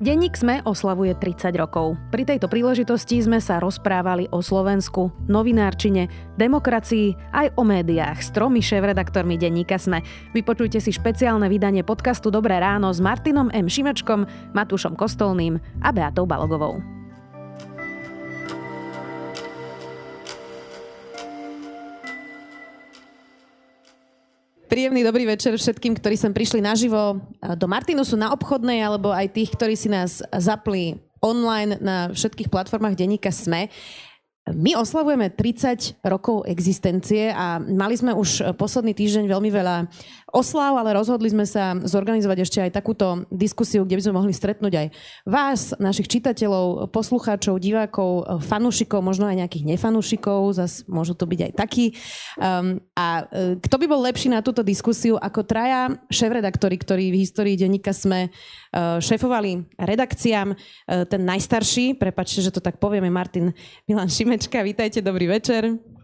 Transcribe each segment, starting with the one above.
Denník Sme oslavuje 30 rokov. Pri tejto príležitosti sme sa rozprávali o Slovensku, novinárčine, demokracii aj o médiách s tromi šéf-redaktormi Denníka Sme. Vypočujte si špeciálne vydanie podcastu Dobré ráno s Martinom M. Šimečkom, Matúšom Kostolným a Beatou Balogovou. Príjemný dobrý večer všetkým, ktorí sem prišli naživo do Martinusu na obchodnej, alebo aj tých, ktorí si nás zapli online na všetkých platformách denníka SME. My oslavujeme 30 rokov existencie a mali sme už posledný týždeň veľmi veľa oslav, ale rozhodli sme sa zorganizovať ešte aj takúto diskusiu, kde by sme mohli stretnúť aj vás, našich čitateľov, poslucháčov, divákov, fanúšikov, možno aj nejakých nefanúšikov, zase môžu to byť aj takí. Um, a e, kto by bol lepší na túto diskusiu ako traja šéf-redaktori, ktorí v histórii denníka sme uh, šéfovali redakciám. Uh, ten najstarší, prepačte, že to tak povieme, Martin Milan Šim Šimečka, vítajte, dobrý večer.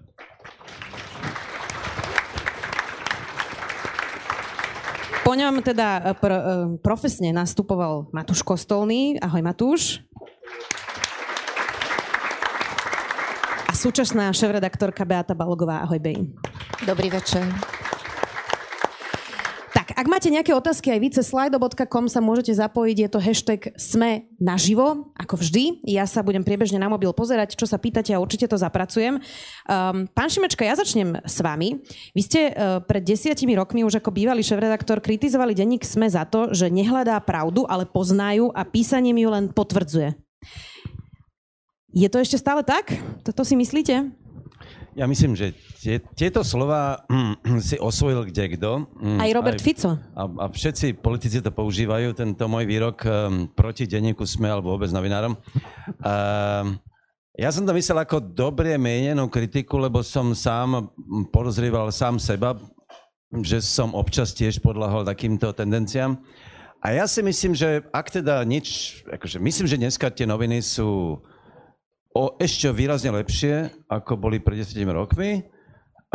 Po ňom teda eh, pr- eh, profesne nastupoval Matúš Kostolný. Ahoj Matúš. A súčasná šéf-redaktorka Beata Balogová. Ahoj Bej. Dobrý večer. Ak máte nejaké otázky aj vy cez slido.com sa môžete zapojiť, je to hashtag sme naživo, ako vždy. Ja sa budem priebežne na mobil pozerať, čo sa pýtate a určite to zapracujem. Um, pán Šimečka, ja začnem s vami. Vy ste uh, pred desiatimi rokmi už ako bývalý šéf-redaktor kritizovali denník SME za to, že nehľadá pravdu, ale poznajú a písaním ju len potvrdzuje. Je to ešte stále tak? Toto si myslíte? Ja myslím, že tieto slova mm, si osvojil kde kto. Mm, aj Robert aj, Fico. A, a všetci politici to používajú, tento môj výrok um, proti denníku SME alebo vôbec novinárom. Um, ja som to myslel ako dobre mienenú kritiku, lebo som sám podozrieval sám seba, že som občas tiež podľahol takýmto tendenciám. A ja si myslím, že ak teda nič, akože myslím, že dneska tie noviny sú o ešte výrazne lepšie, ako boli pred 10 rokmi.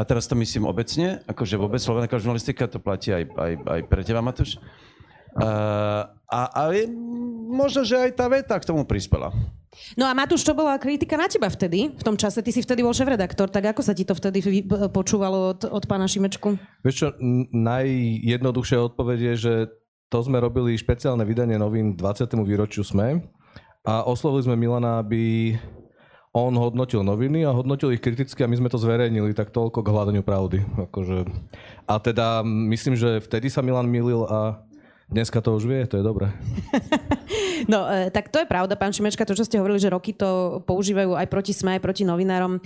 A teraz to myslím obecne, akože vôbec slovenská žurnalistika, to platí aj, aj, aj pre teba, Matúš. Uh, a, ale možno, že aj tá veta k tomu prispela. No a Matúš, čo bola kritika na teba vtedy, v tom čase? Ty si vtedy bol šéf-redaktor, tak ako sa ti to vtedy počúvalo od, od pána Šimečku? Vieš čo, najjednoduchšia odpoveď je, že to sme robili špeciálne vydanie novín 20. výročiu SME a oslovili sme Milana, aby on hodnotil noviny a hodnotil ich kriticky a my sme to zverejnili, tak toľko k hľadaniu pravdy. Akože. A teda myslím, že vtedy sa Milan milil a dneska to už vie, to je dobré. No, e, tak to je pravda, pán Šimečka, to, čo ste hovorili, že roky to používajú aj proti SME, aj proti novinárom e,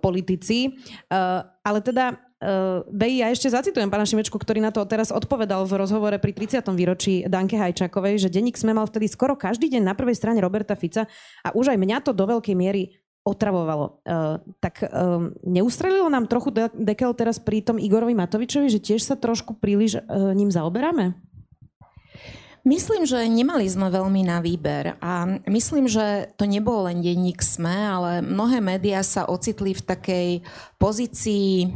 politici. E, ale teda uh, Bej, ja ešte zacitujem pána Šimečku, ktorý na to teraz odpovedal v rozhovore pri 30. výročí Danke Hajčakovej, že denník sme mal vtedy skoro každý deň na prvej strane Roberta Fica a už aj mňa to do veľkej miery otravovalo. Uh, tak um, neustrelilo nám trochu de- dekel teraz pri tom Igorovi Matovičovi, že tiež sa trošku príliš uh, ním zaoberáme? Myslím, že nemali sme veľmi na výber a myslím, že to nebol len denník SME, ale mnohé médiá sa ocitli v takej pozícii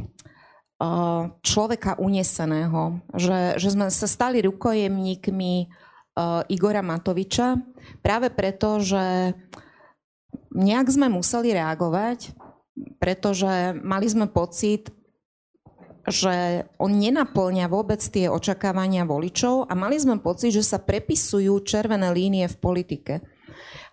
človeka uneseného, že, že sme sa stali rukojemníkmi Igora Matoviča práve preto, že nejak sme museli reagovať, pretože mali sme pocit, že on nenaplňa vôbec tie očakávania voličov a mali sme pocit, že sa prepisujú červené línie v politike.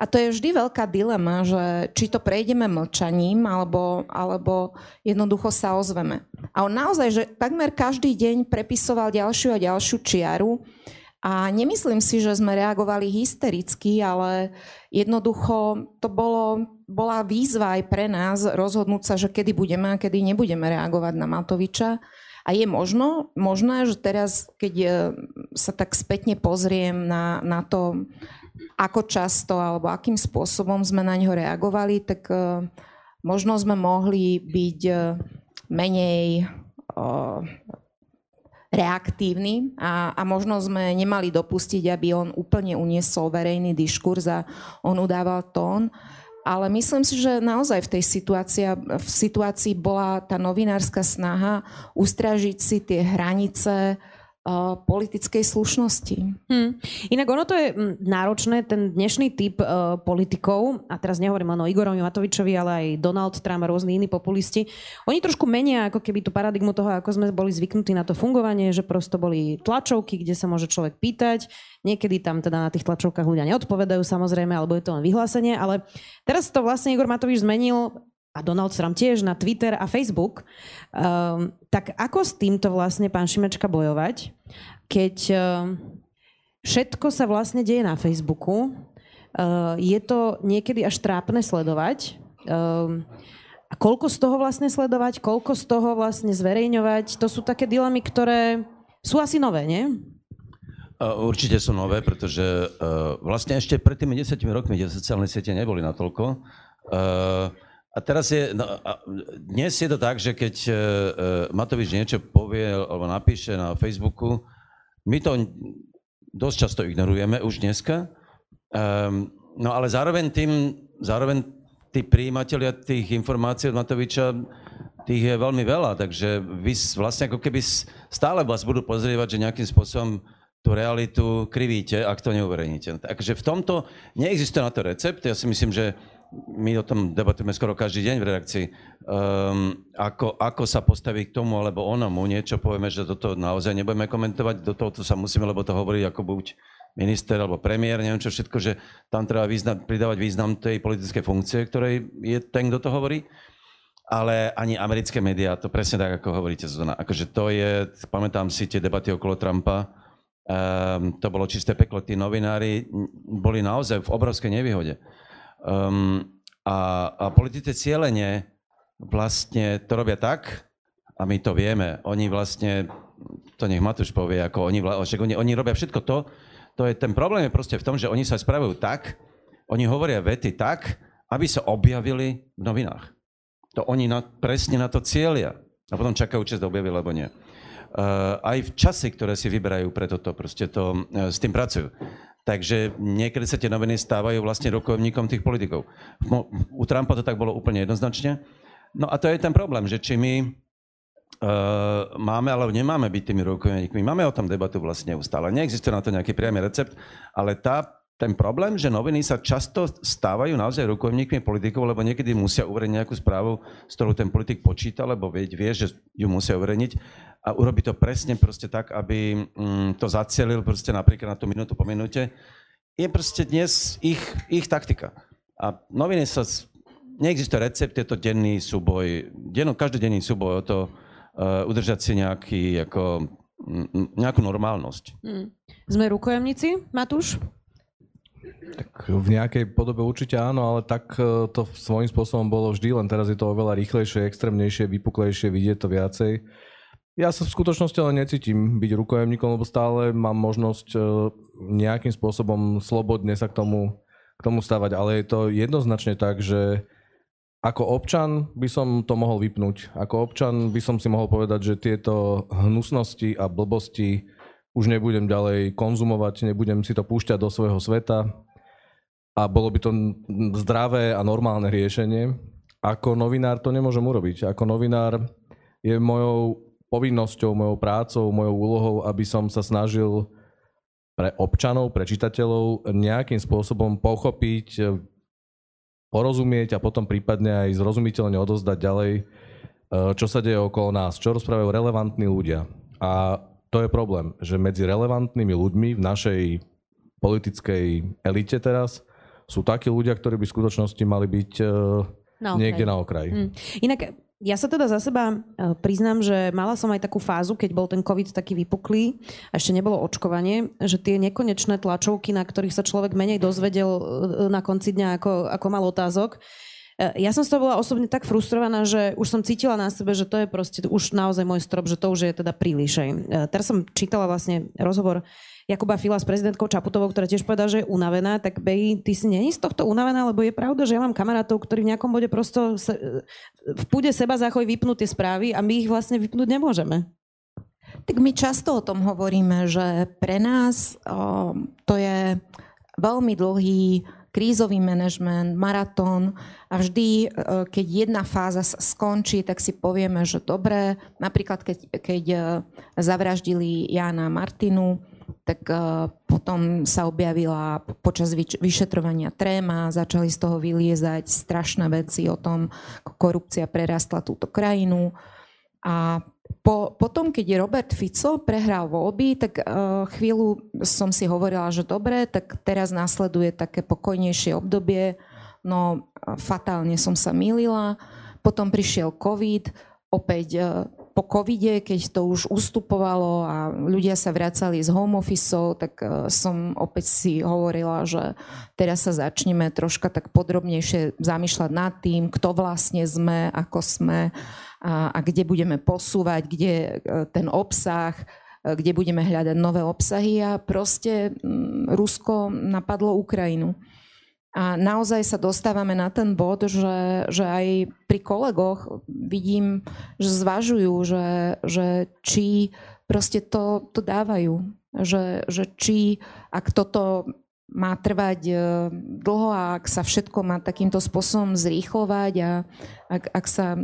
A to je vždy veľká dilema, že či to prejdeme mlčaním, alebo, alebo jednoducho sa ozveme. A on naozaj, že takmer každý deň prepisoval ďalšiu a ďalšiu čiaru a nemyslím si, že sme reagovali hystericky, ale jednoducho to bolo, bola výzva aj pre nás rozhodnúť sa, že kedy budeme a kedy nebudeme reagovať na Matoviča. A je možno, možné, že teraz, keď e, sa tak spätne pozriem na, na to, ako často alebo akým spôsobom sme na ňo reagovali, tak e, možno sme mohli byť e, menej reaktívny a, a možno sme nemali dopustiť, aby on úplne uniesol verejný diskurs a on udával tón. Ale myslím si, že naozaj v tej situácii, v situácii bola tá novinárska snaha ustražiť si tie hranice politickej slušnosti. Hmm. Inak ono to je mm, náročné, ten dnešný typ uh, politikov, a teraz nehovorím len o Igorovi Matovičovi, ale aj Donald Trump a rôzni iní populisti, oni trošku menia ako keby tú paradigmu toho, ako sme boli zvyknutí na to fungovanie, že prosto boli tlačovky, kde sa môže človek pýtať, niekedy tam teda na tých tlačovkách ľudia neodpovedajú samozrejme, alebo je to len vyhlásenie, ale teraz to vlastne Igor Matovič zmenil a Donald Trump tiež na Twitter a Facebook. Um, tak ako s týmto vlastne pán Šimečka bojovať, keď um, všetko sa vlastne deje na Facebooku, uh, je to niekedy až trápne sledovať. Um, a koľko z toho vlastne sledovať, koľko z toho vlastne zverejňovať, to sú také dilemy, ktoré sú asi nové, nie? Určite sú nové, pretože uh, vlastne ešte pred tými desetimi rokmi, kde sociálne siete neboli natoľko, uh, a teraz je, no, a dnes je to tak, že keď uh, Matovič niečo povie alebo napíše na Facebooku, my to dosť často ignorujeme už dneska, um, no ale zároveň tým, zároveň tí príjimatelia tých informácií od Matoviča, tých je veľmi veľa, takže vy vlastne ako keby stále vás budú pozrievať, že nejakým spôsobom tú realitu krivíte, ak to neuverejníte. Takže v tomto neexistuje na to recept. Ja si myslím, že my o tom debatujeme skoro každý deň v redakcii, um, ako, ako sa postaví k tomu alebo onomu, niečo povieme, že toto naozaj nebudeme komentovať, do toho sa musíme, lebo to hovorí ako buď minister alebo premiér, neviem čo všetko, že tam treba význam, pridávať význam tej politickej funkcie, ktorej je ten, kto to hovorí. Ale ani americké médiá, to presne tak, ako hovoríte, Zuzana. Akože to je, pamätám si tie debaty okolo Trumpa, um, to bolo čisté peklo. Tí novinári boli naozaj v obrovskej nevýhode. Um, a, a politice cieľenie vlastne to robia tak, a my to vieme, oni vlastne, to nech Matúš povie, ako oni, však oni, oni robia všetko to, to je, ten problém je proste v tom, že oni sa spravujú tak, oni hovoria vety tak, aby sa objavili v novinách. To oni na, presne na to cieľia. A potom čakajú, či sa objavili, alebo nie. Uh, aj v čase, ktoré si vyberajú pre toto, proste to, uh, s tým pracujú. Takže niekedy sa tie noviny stávajú vlastne rokovníkom tých politikov. U Trumpa to tak bolo úplne jednoznačne. No a to je ten problém, že či my uh, máme alebo nemáme byť tými rokovníkmi. Máme o tom debatu vlastne neustále. Neexistuje na to nejaký priamy recept, ale tá, ten problém, že noviny sa často stávajú naozaj rukojemníkmi politikov, lebo niekedy musia uverejniť nejakú správu, s ktorou ten politik počíta, lebo vie, vie že ju musia uverejniť a urobi to presne proste tak, aby mm, to zacielil proste napríklad na tú minútu po minúte, je proste dnes ich, ich taktika. A noviny sa, neexistuje recept, je to denný súboj, denno, každodenný súboj o to uh, udržať si nejaký, ako, nejakú normálnosť. Hmm. Sme rukojemníci, Matúš? Tak v nejakej podobe určite áno, ale tak e, to svojím spôsobom bolo vždy, len teraz je to oveľa rýchlejšie, extrémnejšie, vypuklejšie, vidieť to viacej. Ja sa v skutočnosti ale necítim byť rukojemníkom, lebo stále mám možnosť e, nejakým spôsobom slobodne sa k tomu, k tomu stavať, ale je to jednoznačne tak, že ako občan by som to mohol vypnúť. Ako občan by som si mohol povedať, že tieto hnusnosti a blbosti už nebudem ďalej konzumovať, nebudem si to púšťať do svojho sveta a bolo by to zdravé a normálne riešenie. Ako novinár to nemôžem urobiť. Ako novinár je mojou povinnosťou, mojou prácou, mojou úlohou, aby som sa snažil pre občanov, pre čitateľov nejakým spôsobom pochopiť, porozumieť a potom prípadne aj zrozumiteľne odozdať ďalej, e, čo sa deje okolo nás, čo rozprávajú relevantní ľudia. A to je problém, že medzi relevantnými ľuďmi v našej politickej elite teraz sú takí ľudia, ktorí by v skutočnosti mali byť e, na niekde na okraji. Mm. Inak ja sa teda za seba e, priznám, že mala som aj takú fázu, keď bol ten COVID taký vypuklý a ešte nebolo očkovanie, že tie nekonečné tlačovky, na ktorých sa človek menej dozvedel na konci dňa ako, ako mal otázok, ja som z toho bola osobne tak frustrovaná, že už som cítila na sebe, že to je proste už naozaj môj strop, že to už je teda príliš. Teraz som čítala vlastne rozhovor Jakuba Fila s prezidentkou Čaputovou, ktorá tiež povedala, že je unavená, tak Bej, ty si není z tohto unavená, lebo je pravda, že ja mám kamarátov, ktorí v nejakom bode prosto se, v púde seba záchoj vypnú tie správy a my ich vlastne vypnúť nemôžeme. Tak my často o tom hovoríme, že pre nás o, to je veľmi dlhý krízový manažment, maratón a vždy, e, keď jedna fáza skončí, tak si povieme, že dobre, napríklad keď, keď e, zavraždili Jana Martinu, tak potom sa objavila počas vyšetrovania tréma, začali z toho vyliezať strašné veci o tom, ako korupcia prerastla túto krajinu. A po, potom, keď Robert Fico prehral voľby, tak uh, chvíľu som si hovorila, že dobre, tak teraz následuje také pokojnejšie obdobie. No, fatálne som sa milila. Potom prišiel COVID, opäť uh, po covide, keď to už ustupovalo a ľudia sa vracali z home office, tak uh, som opäť si hovorila, že teraz sa začneme troška tak podrobnejšie zamýšľať nad tým, kto vlastne sme, ako sme a, a kde budeme posúvať, kde e, ten obsah, e, kde budeme hľadať nové obsahy a proste mm, Rusko napadlo Ukrajinu. A naozaj sa dostávame na ten bod, že, že aj pri kolegoch vidím, že zvažujú, že, že či proste to, to dávajú. Že, že či ak toto má trvať e, dlho a ak sa všetko má takýmto spôsobom zrýchlovať a ak, ak sa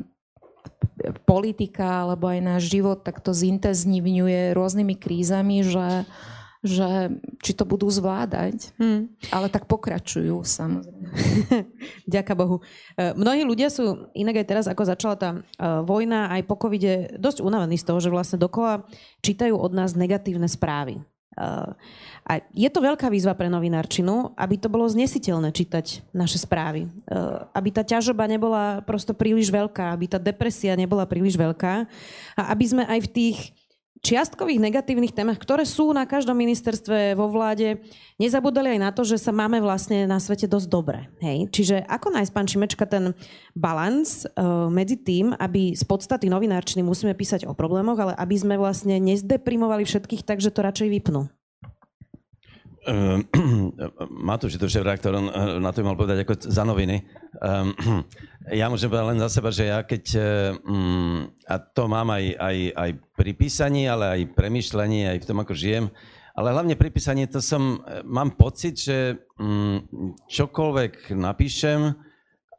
politika alebo aj náš život tak to zintenzívňuje rôznymi krízami, že, že či to budú zvládať. Hmm. Ale tak pokračujú, samozrejme. Ďaká Bohu. E, mnohí ľudia sú, inak aj teraz, ako začala tá e, vojna, aj po covide, dosť unavení z toho, že vlastne dokola čítajú od nás negatívne správy. A je to veľká výzva pre novinárčinu, aby to bolo znesiteľné čítať naše správy. Aby tá ťažoba nebola prosto príliš veľká, aby tá depresia nebola príliš veľká a aby sme aj v tých čiastkových negatívnych témach, ktoré sú na každom ministerstve vo vláde, nezabudali aj na to, že sa máme vlastne na svete dosť dobre. Hej? Čiže ako nájsť, pán Šimečka, ten balans uh, medzi tým, aby z podstaty novinárčiny musíme písať o problémoch, ale aby sme vlastne nezdeprimovali všetkých tak, že to radšej vypnú? Uh, Matúš, to šéf-reaktor, on eh, na to mal povedať ako za noviny. Um, ja môžem povedať len za seba, že ja keď, um, a to mám aj, aj, aj pri písaní, ale aj premyšľaní, aj v tom, ako žijem, ale hlavne pri písaní to som, mám pocit, že um, čokoľvek napíšem,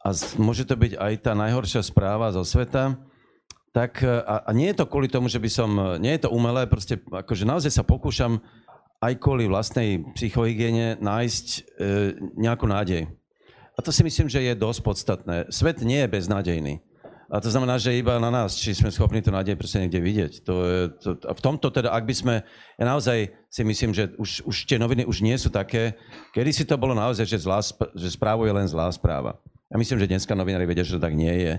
a môže to byť aj tá najhoršia správa zo sveta, tak a, a nie je to kvôli tomu, že by som, nie je to umelé, proste akože naozaj sa pokúšam aj kvôli vlastnej psychohygiene nájsť e, nejakú nádej. A to si myslím, že je dosť podstatné. Svet nie je beznádejný. A to znamená, že iba na nás, či sme schopní tú nádej proste niekde vidieť. To je, to, a v tomto teda, ak by sme, ja naozaj si myslím, že už, už tie noviny už nie sú také, kedy si to bolo naozaj, že, zlá, že správu je len zlá správa. Ja myslím, že dneska novinári vedia, že to tak nie je.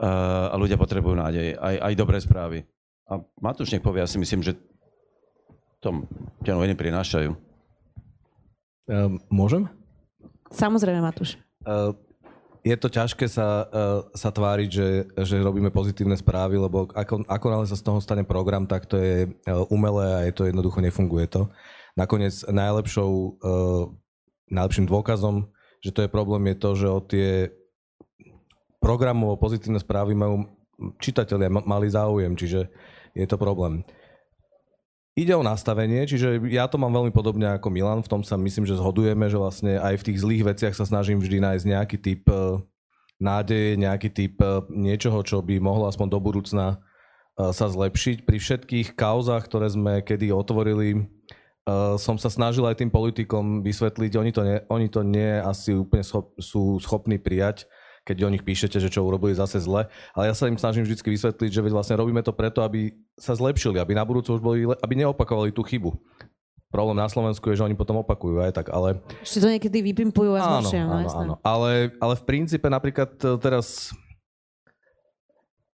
Uh, a ľudia potrebujú nádej, aj, aj dobré správy. A Matúš nech povie, ja si myslím, že to tie noviny prinášajú. Uh, môžem? Samozrejme, Matúš. Uh, je to ťažké sa, uh, sa tváriť, že, že robíme pozitívne správy, lebo ako, ako náhle sa z toho stane program, tak to je uh, umelé a je to jednoducho nefunguje to. Nakoniec najlepšou, uh, najlepším dôkazom, že to je problém, je to, že o tie programovo pozitívne správy majú čitatelia mali záujem, čiže je to problém. Ide o nastavenie, čiže ja to mám veľmi podobne ako Milan, v tom sa myslím, že zhodujeme, že vlastne aj v tých zlých veciach sa snažím vždy nájsť nejaký typ e, nádeje, nejaký typ e, niečoho, čo by mohlo aspoň do budúcna e, sa zlepšiť. Pri všetkých kauzách, ktoré sme kedy otvorili, som sa snažil aj tým politikom vysvetliť, oni to nie, oni to nie asi úplne schop, sú schopní prijať, keď o nich píšete, že čo urobili zase zle. Ale ja sa im snažím vždy vysvetliť, že vlastne robíme to preto, aby sa zlepšili, aby na budúco už boli, aby neopakovali tú chybu. Problém na Slovensku je, že oni potom opakujú aj tak, ale... Ešte to niekedy vypimpujú a áno, áno, áno. Ale, ale v princípe napríklad e, teraz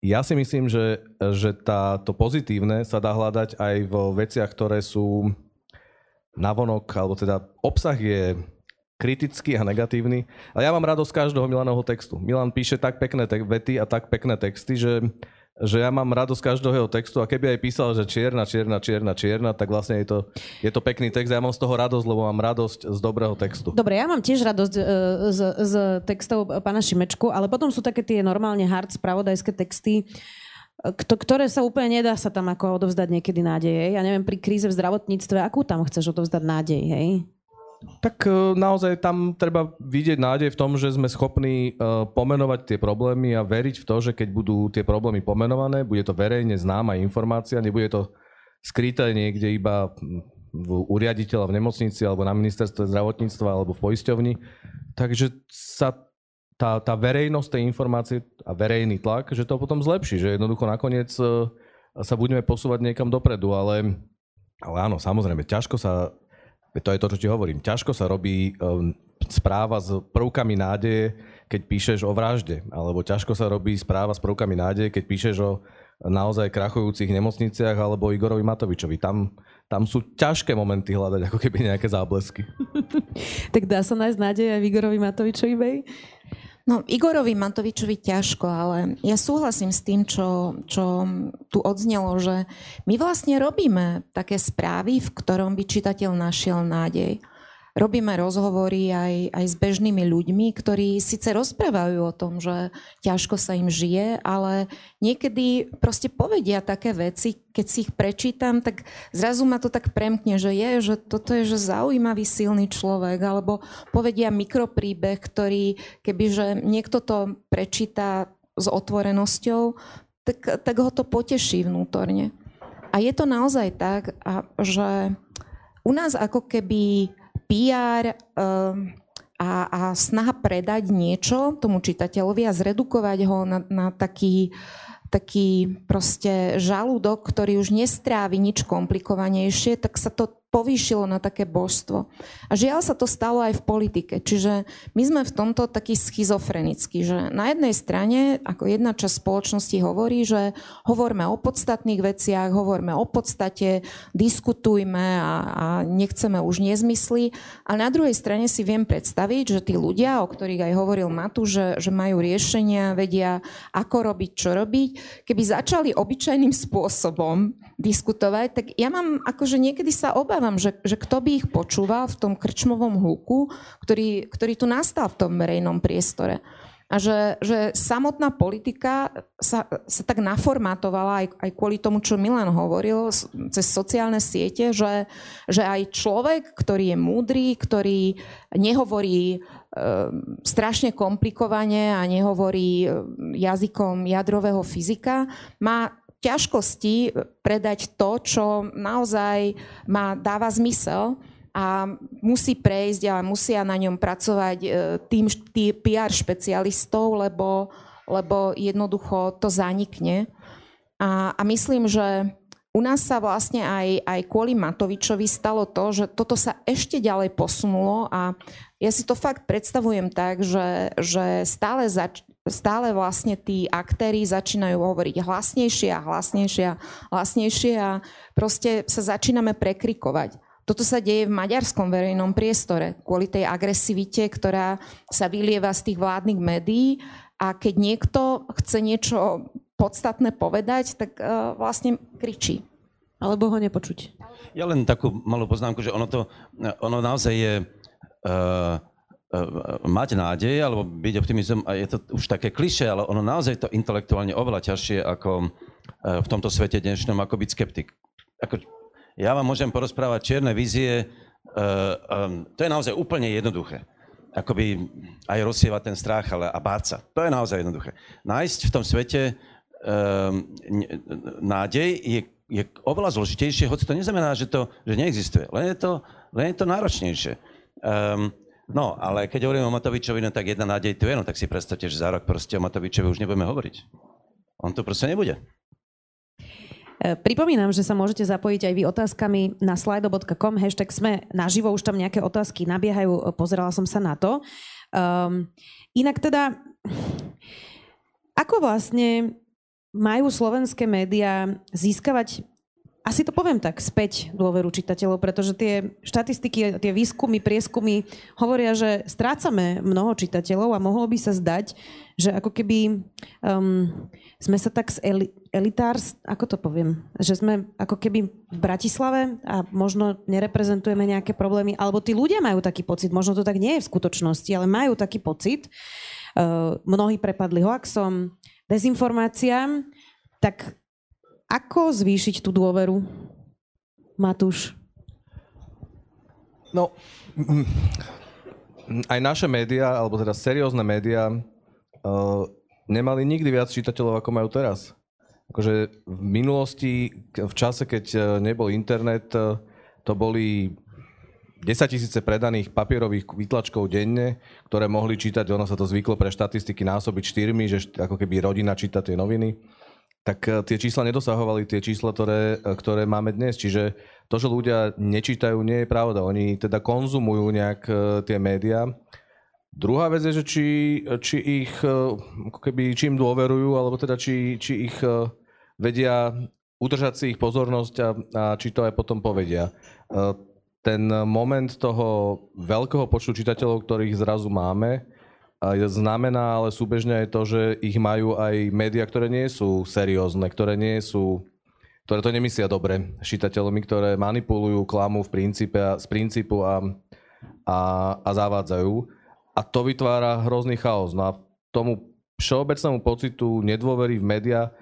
ja si myslím, že, že tá, to pozitívne sa dá hľadať aj vo veciach, ktoré sú navonok, alebo teda obsah je kritický a negatívny. Ale ja mám radosť každého Milanovho textu. Milan píše tak pekné te- vety a tak pekné texty, že, že ja mám radosť každého jeho textu a keby aj písal, že čierna, čierna, čierna, čierna, tak vlastne je to, je to pekný text a ja mám z toho radosť, lebo mám radosť z dobrého textu. Dobre, ja mám tiež radosť e, z, z textov pána Šimečku, ale potom sú také tie normálne hard spravodajské texty, ktoré sa úplne nedá sa tam ako odovzdať niekedy nádeje. Ja neviem, pri kríze v zdravotníctve, akú tam chceš odovzdať nádej, hej? Tak e, naozaj tam treba vidieť nádej v tom, že sme schopní e, pomenovať tie problémy a veriť v to, že keď budú tie problémy pomenované, bude to verejne známa informácia, nebude to skryté niekde iba u riaditeľa v nemocnici alebo na ministerstve zdravotníctva alebo v poisťovni. Takže sa tá, tá verejnosť tej informácie a verejný tlak, že to potom zlepší, že jednoducho nakoniec e, sa budeme posúvať niekam dopredu, ale, ale áno, samozrejme, ťažko sa to je to, čo ti hovorím. Ťažko sa robí um, správa s prvkami nádeje, keď píšeš o vražde. Alebo ťažko sa robí správa s prvkami nádeje, keď píšeš o naozaj krachujúcich nemocniciach alebo Igorovi Matovičovi. Tam, tam sú ťažké momenty hľadať, ako keby nejaké záblesky. tak dá sa nájsť nádej aj v Igorovi Matovičovi, Bej? No, Igorovi Matovičovi ťažko, ale ja súhlasím s tým, čo, čo tu odznelo, že my vlastne robíme také správy, v ktorom by čitateľ našiel nádej robíme rozhovory aj, aj s bežnými ľuďmi, ktorí síce rozprávajú o tom, že ťažko sa im žije, ale niekedy proste povedia také veci, keď si ich prečítam, tak zrazu ma to tak premkne, že je, že toto je že zaujímavý, silný človek, alebo povedia mikropríbeh, ktorý, kebyže niekto to prečíta s otvorenosťou, tak, tak ho to poteší vnútorne. A je to naozaj tak, že u nás ako keby PR um, a, a snaha predať niečo tomu čitateľovi a zredukovať ho na, na taký taký proste žalúdok, ktorý už nestrávi nič komplikovanejšie, tak sa to povýšilo na také božstvo. A žiaľ sa to stalo aj v politike. Čiže my sme v tomto taký schizofrenickí, že na jednej strane, ako jedna časť spoločnosti hovorí, že hovorme o podstatných veciach, hovorme o podstate, diskutujme a, a nechceme už nezmysly. A na druhej strane si viem predstaviť, že tí ľudia, o ktorých aj hovoril Matu, že, že majú riešenia, vedia, ako robiť, čo robiť, keby začali obyčajným spôsobom diskutovať, tak ja mám akože niekedy sa obávam, že, že kto by ich počúval v tom krčmovom hluku, ktorý, ktorý tu nastal v tom verejnom priestore. A že, že samotná politika sa, sa tak naformátovala aj, aj kvôli tomu, čo Milan hovoril cez sociálne siete, že, že aj človek, ktorý je múdry, ktorý nehovorí e, strašne komplikovane a nehovorí jazykom jadrového fyzika, má ťažkosti predať to, čo naozaj má, dáva zmysel a musí prejsť a musia na ňom pracovať e, tým tý PR špecialistov, lebo, lebo jednoducho to zanikne. A, a myslím, že u nás sa vlastne aj, aj kvôli Matovičovi stalo to, že toto sa ešte ďalej posunulo a ja si to fakt predstavujem tak, že, že stále zač- stále vlastne tí aktéry začínajú hovoriť hlasnejšie a hlasnejšie a hlasnejšie a proste sa začíname prekrikovať. Toto sa deje v maďarskom verejnom priestore kvôli tej agresivite, ktorá sa vylieva z tých vládnych médií a keď niekto chce niečo podstatné povedať, tak uh, vlastne kričí. Alebo ho nepočuť. Ja len takú malú poznámku, že ono to, ono naozaj je uh, E, mať nádej alebo byť optimizom, a je to už také kliše, ale ono naozaj to intelektuálne oveľa ťažšie ako e, v tomto svete dnešnom, ako byť skeptik. Ako, ja vám môžem porozprávať čierne vízie, to je naozaj úplne jednoduché. Akoby aj rozsievať ten strach ale, a báť sa. To je naozaj jednoduché. Nájsť v tom svete nádej je, je oveľa zložitejšie, hoci to neznamená, že to že neexistuje. Len je to, len je to náročnejšie. Um, No, ale keď hovoríme o Matovičovi, no tak jedna nádej tu je, no tak si predstavte, že za rok proste o Matovičovi už nebudeme hovoriť. On to proste nebude. E, pripomínam, že sa môžete zapojiť aj vy otázkami na slido.com, hashtag sme naživo, už tam nejaké otázky nabiehajú, pozerala som sa na to. Um, inak teda, ako vlastne majú slovenské médiá získavať asi to poviem tak, späť dôveru čitateľov, pretože tie štatistiky, tie výskumy, prieskumy hovoria, že strácame mnoho čitateľov a mohlo by sa zdať, že ako keby um, sme sa tak z eli- elitár, ako to poviem, že sme ako keby v Bratislave a možno nereprezentujeme nejaké problémy, alebo tí ľudia majú taký pocit, možno to tak nie je v skutočnosti, ale majú taký pocit, uh, mnohí prepadli hoaxom, dezinformáciám, tak ako zvýšiť tú dôveru? Matúš. No, mm, aj naše médiá, alebo teda seriózne médiá, uh, nemali nikdy viac čitateľov, ako majú teraz. Akože v minulosti, v čase, keď uh, nebol internet, uh, to boli 10 tisíce predaných papierových výtlačkov denne, ktoré mohli čítať, ono sa to zvyklo pre štatistiky násobiť štyrmi, že ako keby rodina číta tie noviny, tak tie čísla nedosahovali tie čísla, ktoré, ktoré máme dnes. Čiže to, že ľudia nečítajú, nie je pravda. Oni teda konzumujú nejak tie médiá. Druhá vec je, že či, či ich, ako keby, či im dôverujú, alebo teda či, či ich vedia udržať si ich pozornosť a, a či to aj potom povedia ten moment toho veľkého počtu čitateľov, ktorých zrazu máme, znamená ale súbežne aj to, že ich majú aj médiá, ktoré nie sú seriózne, ktoré nie sú ktoré to nemyslia dobre čitateľmi, ktoré manipulujú, klamú v princípe z princípu a, a, a zavádzajú. A to vytvára hrozný chaos. No a tomu všeobecnému pocitu nedôvery v médiá,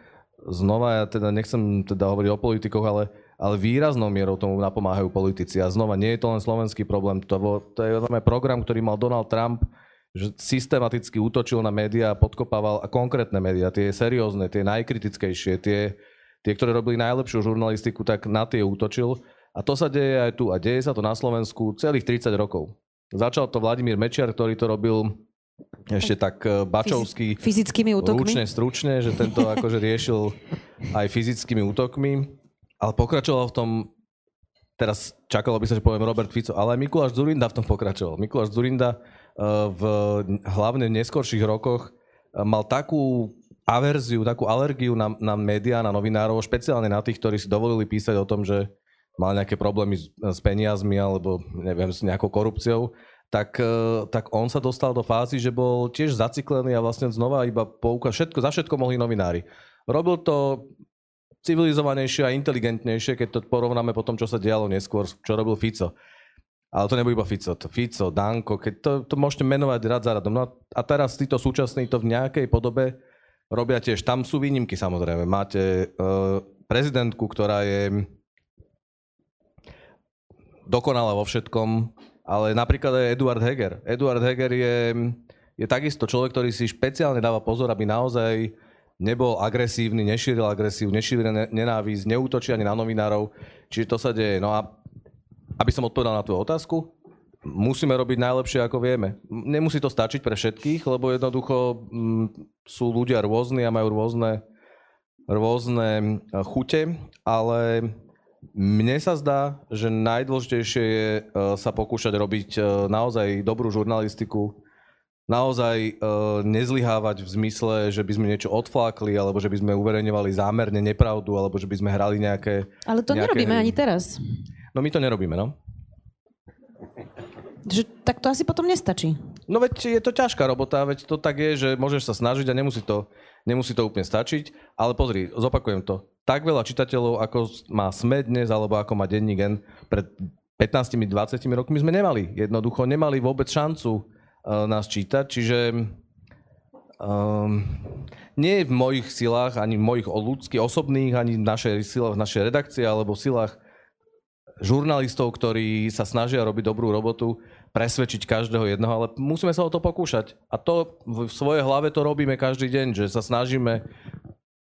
znova ja teda nechcem teda hovoriť o politikoch, ale ale výraznou mierou tomu napomáhajú politici. A znova, nie je to len slovenský problém, to, to je program, ktorý mal Donald Trump, že systematicky útočil na médiá a podkopával a konkrétne médiá, tie seriózne, tie najkritickejšie, tie, tie, ktoré robili najlepšiu žurnalistiku, tak na tie útočil. A to sa deje aj tu. A deje sa to na Slovensku celých 30 rokov. Začal to Vladimír Mečiar, ktorý to robil ešte tak e, bačovský. Fyzickými útokmi? Ručne, stručne, že tento akože riešil aj fyzickými útokmi. Ale pokračoval v tom, teraz čakalo by sa, že poviem Robert Fico, ale aj Mikuláš Zurinda v tom pokračoval. Mikuláš Zurinda v hlavne v neskorších rokoch uh, mal takú averziu, takú alergiu na, na médiá, na novinárov, špeciálne na tých, ktorí si dovolili písať o tom, že mal nejaké problémy s, s peniazmi alebo neviem, s nejakou korupciou, tak, tak on sa dostal do fázy, že bol tiež zaciklený a vlastne znova iba pouka, všetko, za všetko mohli novinári. Robil to civilizovanejšie a inteligentnejšie, keď to porovnáme po tom, čo sa dialo neskôr, čo robil Fico. Ale to nebol iba Fico, Fico, Danko, keď to, to môžete menovať rad za radom. No a teraz títo súčasní to v nejakej podobe robia tiež. Tam sú výnimky samozrejme. Máte uh, prezidentku, ktorá je dokonala vo všetkom, ale napríklad aj Eduard Heger. Eduard Heger je, je takisto človek, ktorý si špeciálne dáva pozor, aby naozaj nebol agresívny, nešíril agresív, nešíril nenávisť, neútočí ani na novinárov. Čiže to sa deje. No a aby som odpovedal na tú otázku, musíme robiť najlepšie, ako vieme. Nemusí to stačiť pre všetkých, lebo jednoducho m, mm, sú ľudia rôzni a majú rôzne, rôzne chute, ale mne sa zdá, že najdôležitejšie je e, sa pokúšať robiť e, naozaj dobrú žurnalistiku, naozaj nezlyhávať v zmysle, že by sme niečo odflákli, alebo že by sme uverejňovali zámerne nepravdu, alebo že by sme hrali nejaké... Ale to nejaké nerobíme ani teraz. No my to nerobíme, no. Že, tak to asi potom nestačí. No veď je to ťažká robota, veď to tak je, že môžeš sa snažiť a nemusí to, nemusí to úplne stačiť. Ale pozri, zopakujem to. Tak veľa čitateľov, ako má SME dnes, alebo ako má denník N pred 15-20 rokmi sme nemali. Jednoducho nemali vôbec šancu uh, nás čítať, čiže um, nie je v mojich silách, ani v mojich ľudských, osobných, ani v našej silách, v našej redakcie, alebo v silách žurnalistov, ktorí sa snažia robiť dobrú robotu, presvedčiť každého jedného, ale musíme sa o to pokúšať. A to v svojej hlave to robíme každý deň, že sa snažíme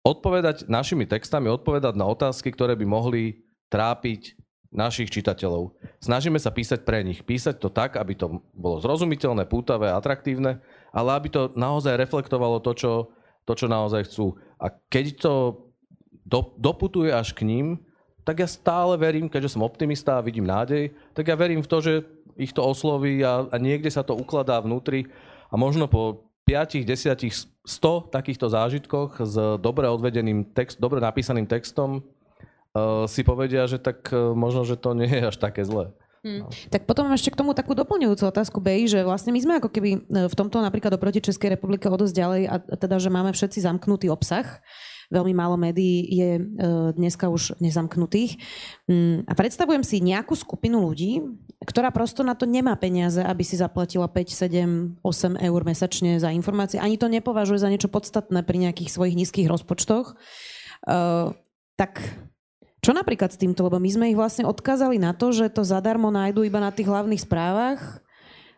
odpovedať našimi textami, odpovedať na otázky, ktoré by mohli trápiť našich čitateľov. Snažíme sa písať pre nich. Písať to tak, aby to bolo zrozumiteľné, pútavé, atraktívne, ale aby to naozaj reflektovalo to, čo, to, čo naozaj chcú. A keď to do, doputuje až k ním, tak ja stále verím, keďže som optimista a vidím nádej, tak ja verím v to, že ich to osloví a, a niekde sa to ukladá vnútri a možno po 5, 10, 100 takýchto zážitkoch s dobre odvedeným text, dobre napísaným textom uh, si povedia, že tak uh, možno, že to nie je až také zlé. Hmm. No. Tak potom ešte k tomu takú doplňujúcu otázku, Bej, že vlastne my sme ako keby e, v tomto napríklad oproti Českej republike o dosť ďalej a teda, že máme všetci zamknutý obsah. Veľmi málo médií je dneska už nezamknutých. Hmm. A predstavujem si nejakú skupinu ľudí, ktorá prosto na to nemá peniaze, aby si zaplatila 5, 7, 8 eur mesačne za informácie. Ani to nepovažuje za niečo podstatné pri nejakých svojich nízkych rozpočtoch. Uh, tak Čo napríklad s týmto? Lebo my sme ich vlastne odkázali na to, že to zadarmo nájdú iba na tých hlavných správach.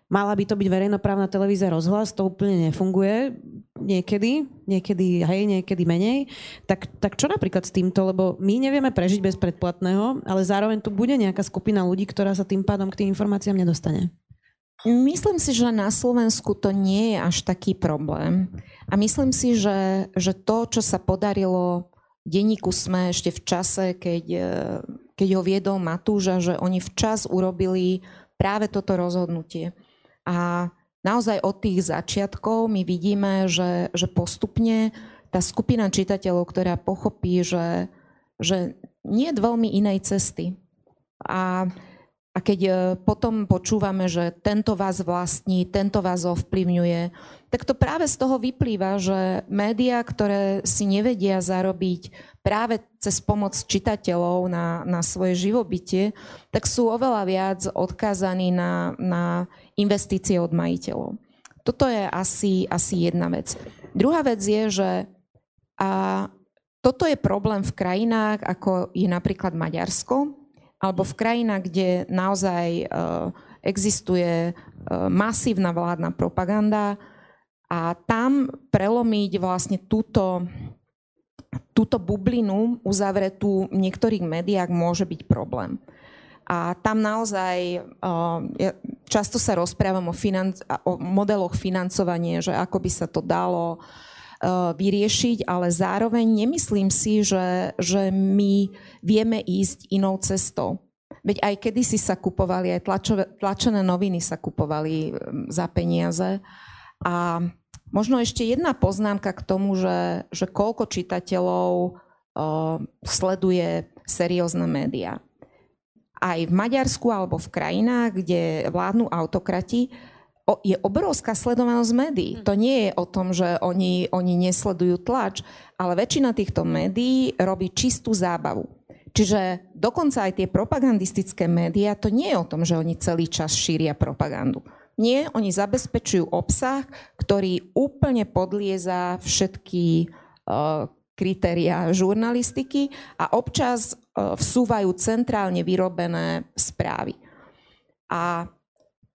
Mala by to byť verejnoprávna televízia rozhlas, to úplne nefunguje niekedy, niekedy hej, niekedy menej. Tak, tak čo napríklad s týmto? Lebo my nevieme prežiť bez predplatného, ale zároveň tu bude nejaká skupina ľudí, ktorá sa tým pádom k tým informáciám nedostane. Myslím si, že na Slovensku to nie je až taký problém. A myslím si, že, že to, čo sa podarilo denníku sme ešte v čase, keď, keď ho viedol Matúža, že oni včas urobili práve toto rozhodnutie. A naozaj od tých začiatkov my vidíme, že, že postupne tá skupina čitateľov, ktorá pochopí, že, že nie je veľmi inej cesty. A, a keď e, potom počúvame, že tento vás vlastní, tento vás ovplyvňuje, tak to práve z toho vyplýva, že médiá, ktoré si nevedia zarobiť práve cez pomoc čitateľov na, na svoje živobytie, tak sú oveľa viac odkázaní na, na investície od majiteľov. Toto je asi, asi jedna vec. Druhá vec je, že a toto je problém v krajinách, ako je napríklad Maďarsko, alebo v krajinách, kde naozaj uh, existuje uh, masívna vládna propaganda a tam prelomiť vlastne túto, túto bublinu uzavretú v niektorých médiách môže byť problém. A tam naozaj často sa rozprávam o, financ- o modeloch financovania, že ako by sa to dalo vyriešiť, ale zároveň nemyslím si, že, že my vieme ísť inou cestou. Veď aj kedysi sa kupovali, aj tlačové, tlačené noviny sa kupovali za peniaze. A možno ešte jedna poznámka k tomu, že, že koľko čitateľov uh, sleduje seriózne médiá aj v Maďarsku alebo v krajinách, kde vládnu autokrati, je obrovská sledovanosť médií. Hm. To nie je o tom, že oni, oni nesledujú tlač, ale väčšina týchto médií robí čistú zábavu. Čiže dokonca aj tie propagandistické médiá, to nie je o tom, že oni celý čas šíria propagandu. Nie, oni zabezpečujú obsah, ktorý úplne podlieza všetky uh, kritéria žurnalistiky a občas vsúvajú centrálne vyrobené správy. A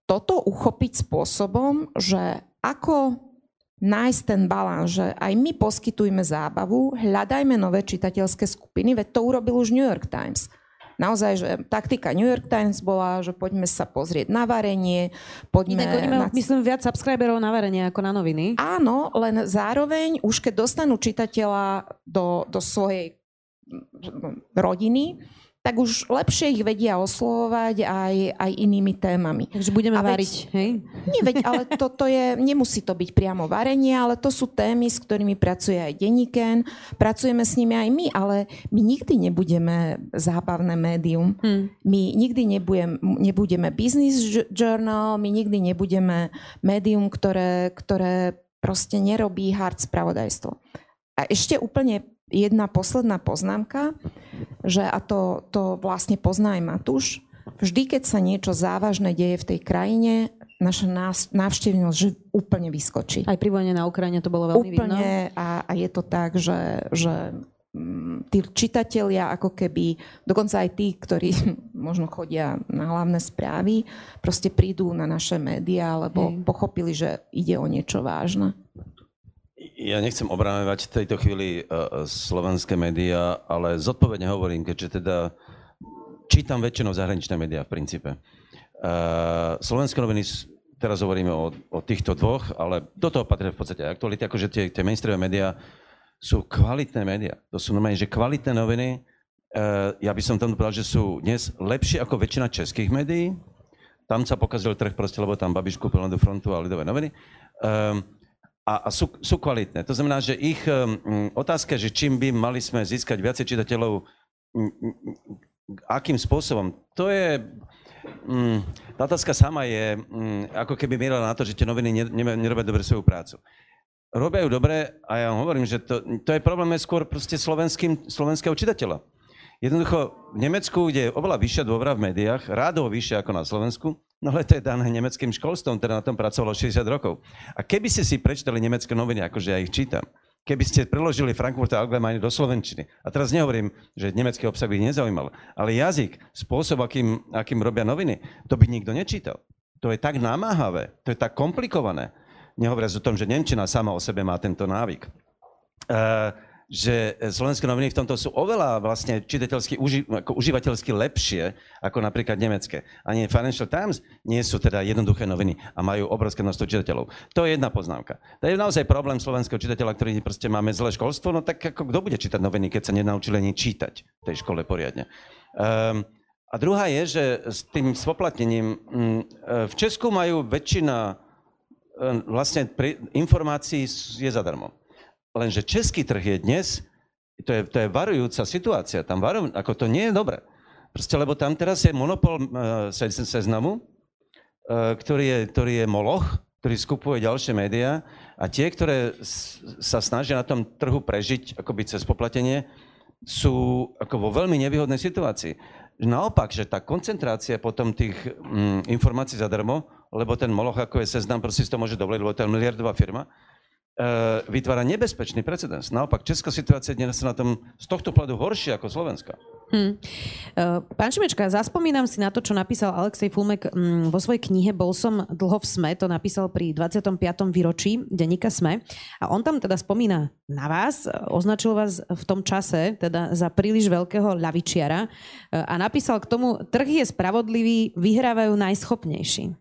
toto uchopiť spôsobom, že ako nájsť ten balans, že aj my poskytujeme zábavu, hľadajme nové čitateľské skupiny, veď to urobil už New York Times – naozaj, že taktika New York Times bola, že poďme sa pozrieť na varenie, poďme... Inak oni majú, na... myslím, viac subscriberov na varenie ako na noviny. Áno, len zároveň už keď dostanú čitateľa do, do svojej rodiny, tak už lepšie ich vedia oslovovať aj, aj inými témami. Takže budeme a variť, veď, hej? Nie, veď, ale toto je, nemusí to byť priamo varenie, ale to sú témy, s ktorými pracuje aj Deniken, pracujeme s nimi aj my, ale my nikdy nebudeme zábavné médium. Hmm. My nikdy nebudem, nebudeme business journal, my nikdy nebudeme médium, ktoré, ktoré proste nerobí hard spravodajstvo. A ešte úplne jedna posledná poznámka, že a to, to vlastne pozná aj Matúš, vždy, keď sa niečo závažné deje v tej krajine, naša návštevnosť že úplne vyskočí. Aj pri vojne na Ukrajine to bolo veľmi úplne vidno. A, a je to tak, že, že mm, tí čitatelia ako keby, dokonca aj tí, ktorí možno chodia na hlavné správy, proste prídu na naše médiá, lebo Hej. pochopili, že ide o niečo vážne. Ja nechcem obraňovať v tejto chvíli uh, slovenské médiá, ale zodpovedne hovorím, keďže teda čítam väčšinou zahraničné médiá v princípe. Uh, slovenské noviny, teraz hovoríme o, o týchto dvoch, ale do toho patria v podstate aktuality, akože tie, tie mainstreamové médiá sú kvalitné médiá. To sú normálne, že kvalitné noviny, uh, ja by som tam povedal, že sú dnes lepšie ako väčšina českých médií. Tam sa pokazil trh proste, lebo tam Babiš kúpil do frontu a lidové noviny. Um, a, a sú, sú kvalitné. To znamená, že ich um, otázka, že čím by mali sme získať viacej čitateľov, um, akým spôsobom, to je... Um, tá otázka sama je, um, ako keby mierala na to, že tie noviny ne, ne, nerobia dobre svoju prácu. Robia ju dobre a ja vám hovorím, že to, to je problém skôr proste slovenského čitateľa. Jednoducho v Nemecku, kde je oveľa vyššia dôvera v médiách, rádovo vyššia ako na Slovensku, No ale to je dané nemeckým školstvom, ktoré na tom pracovalo 60 rokov. A keby ste si prečítali nemecké noviny, akože ja ich čítam, keby ste preložili Frankfurter Allgemeine do Slovenčiny. A teraz nehovorím, že nemecký obsah by ich nezaujímal, ale jazyk, spôsob, akým, akým robia noviny, to by nikto nečítal. To je tak namáhavé, to je tak komplikované. Nehovoriac o tom, že Nemčina sama o sebe má tento návyk. Uh, že slovenské noviny v tomto sú oveľa vlastne čitateľsky, uži, ako užívateľsky lepšie ako napríklad nemecké. Ani Financial Times nie sú teda jednoduché noviny a majú obrovské množstvo čitateľov. To je jedna poznámka. To je naozaj problém slovenského čitateľa, ktorý proste máme zlé školstvo, no tak ako kto bude čítať noviny, keď sa nenaučili ani čítať v tej škole poriadne. Um, a druhá je, že s tým spoplatnením mm, e, v Česku majú väčšina e, vlastne informácií je zadarmo. Lenže český trh je dnes, to je, to je varujúca situácia, tam varujú, ako to nie je dobre. Proste, lebo tam teraz je monopol uh, seznamu, uh, ktorý, je, ktorý je moloch, ktorý skupuje ďalšie médiá a tie, ktoré sa snažia na tom trhu prežiť akoby cez poplatenie, sú ako vo veľmi nevýhodnej situácii. Naopak, že tá koncentrácia potom tých mm, informácií zadarmo, lebo ten moloch, ako je seznam, proste to môže dovoliť, lebo to je miliardová firma, vytvára nebezpečný precedens. Naopak, česká situácia dnes je na tom z tohto pohľadu horšia ako Slovenska. Hmm. Pán Šimečka, zaspomínam si na to, čo napísal Alexej Fulmek mm, vo svojej knihe Bol som dlho v SME, to napísal pri 25. výročí denníka SME. A on tam teda spomína na vás, označil vás v tom čase teda za príliš veľkého ľavičiara e, a napísal k tomu, trh je spravodlivý, vyhrávajú najschopnejší.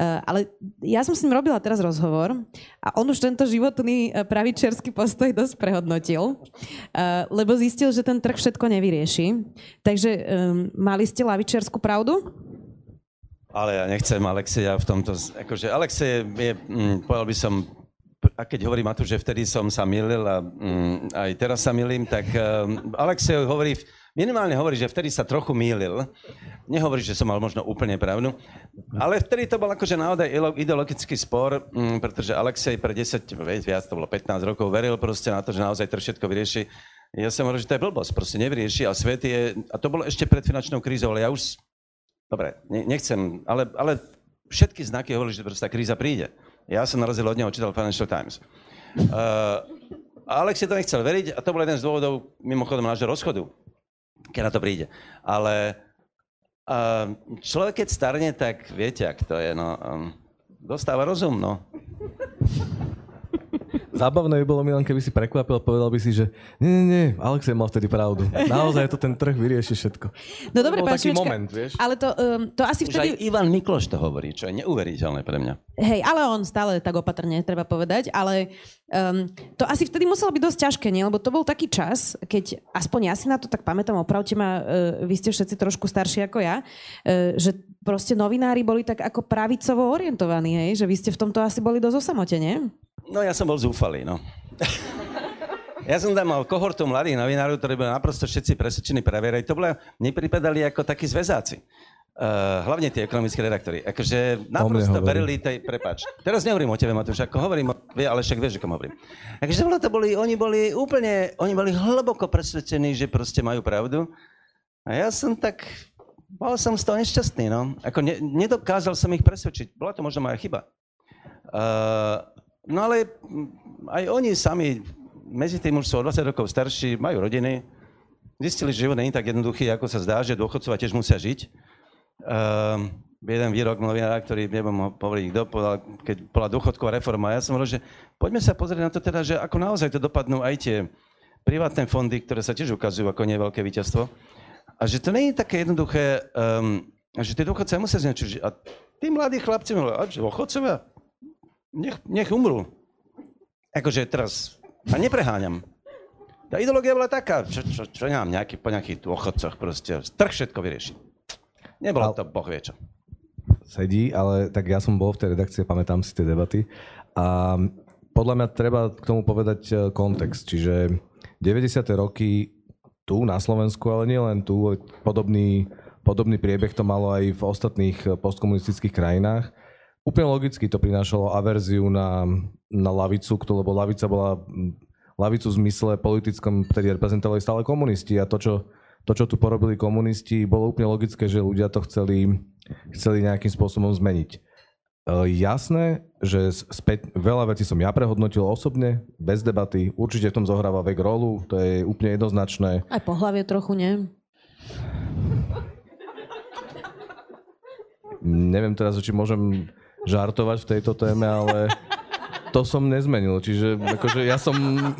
Eh, ale ja som s ním robila teraz rozhovor a on už tento životný eh, pravičerský postoj dosť prehodnotil, eh, lebo zistil, že ten trh všetko nevyrieši. Takže mali ste lavičiarskú pravdu? Ale ja nechcem Alexeja v tomto... Akože Alexej je, hm, povedal by som, a keď hovorí Matúš, že vtedy som sa milil a hm, aj teraz sa milím, tak um, Alexej hovorí, minimálne hovorí, že vtedy sa trochu mýlil. Nehovorí, že som mal možno úplne pravdu. Ale vtedy to bol akože naozaj ideologický spor, mm, pretože Alexej pre 10, viac to bolo 15 rokov, veril proste na to, že naozaj to všetko vyrieši. Ja som hovoril, že to je blbosť, proste nevyrieši a svet je, a to bolo ešte pred finančnou krízou, ale ja už, dobre, nechcem, ale, ale všetky znaky hovorili, že proste tá kríza príde. Ja som na rozdiel od neho čítal Financial Times. Uh, Alex si to nechcel veriť a to bol jeden z dôvodov, mimochodom, nášho rozchodu keď na to príde. Ale uh, človek, keď starne, tak viete, ak to je, no, um, dostáva rozum, no. Zábavné by bolo, Milan, keby si prekvapil a povedal by si, že nie, nie, nie, Alexej mal vtedy pravdu. Naozaj to ten trh vyrieši všetko. No dobre, pán taký moment, vieš? Ale to, um, to asi Už vtedy... aj Ivan Mikloš to hovorí, čo je neuveriteľné pre mňa. Hej, ale on stále tak opatrne, treba povedať, ale um, to asi vtedy muselo byť dosť ťažké, nie? Lebo to bol taký čas, keď, aspoň ja si na to tak pamätám, opravte ma, uh, vy ste všetci trošku starší ako ja, uh, že proste novinári boli tak ako pravicovo orientovaní, hej? Že vy ste v tomto asi boli dosť osamotení. No ja som bol zúfalý, no. Ja som tam mal kohortu mladých novinárov, ktorí boli naprosto všetci presvedčení previerať. To bolo, mne pripadali ako takí zväzáci. Uh, hlavne tie ekonomické redaktori. Akože naprosto verili tej, prepač. Teraz nehovorím o tebe, Matúš, ako hovorím, ale však vieš, ako hovorím. Akože to boli, oni boli úplne, oni boli hlboko presvedčení, že proste majú pravdu. A ja som tak, bol som z toho nešťastný, no. Ako ne, nedokázal som ich presvedčiť. Bola to možno moja chyba. Uh, No ale aj oni sami, medzi tým už sú o 20 rokov starší, majú rodiny, zistili, že život nie je tak jednoduchý, ako sa zdá, že dôchodcovia tiež musia žiť. Uh, jeden výrok novinára, ktorý nebudem ho hovoriť, kto povedal, keď bola dôchodková reforma. Ja som hovoril, že poďme sa pozrieť na to teda, že ako naozaj to dopadnú aj tie privátne fondy, ktoré sa tiež ukazujú ako nie veľké víťazstvo. A že to nie je také jednoduché, um, že tie dôchodcovia musia zničiť. A tí mladí chlapci, a dôchodcovia, nech, nech umrú. Akože teraz, a nepreháňam. Tá ideológia bola taká, čo, čo, čo nemám nejaký, po nejakých dôchodcoch proste, trh všetko vyrieši. Nebolo to boh vie čo. Sedí, ale tak ja som bol v tej redakcii, pamätám si tie debaty. A podľa mňa treba k tomu povedať e, kontext. Čiže 90. roky tu na Slovensku, ale nielen tu, podobný, podobný priebeh to malo aj v ostatných e, postkomunistických krajinách úplne logicky to prinášalo averziu na, na lavicu, lebo lavica bola lavicu v zmysle politickom, ktorý reprezentovali stále komunisti a to čo, to, čo tu porobili komunisti, bolo úplne logické, že ľudia to chceli, chceli nejakým spôsobom zmeniť. jasné, že späť, veľa vecí som ja prehodnotil osobne, bez debaty. Určite v tom zohráva vek rolu, to je úplne jednoznačné. Aj pohlavie trochu, nie? Neviem teraz, či môžem žartovať v tejto téme, ale to som nezmenil. Čiže akože ja som,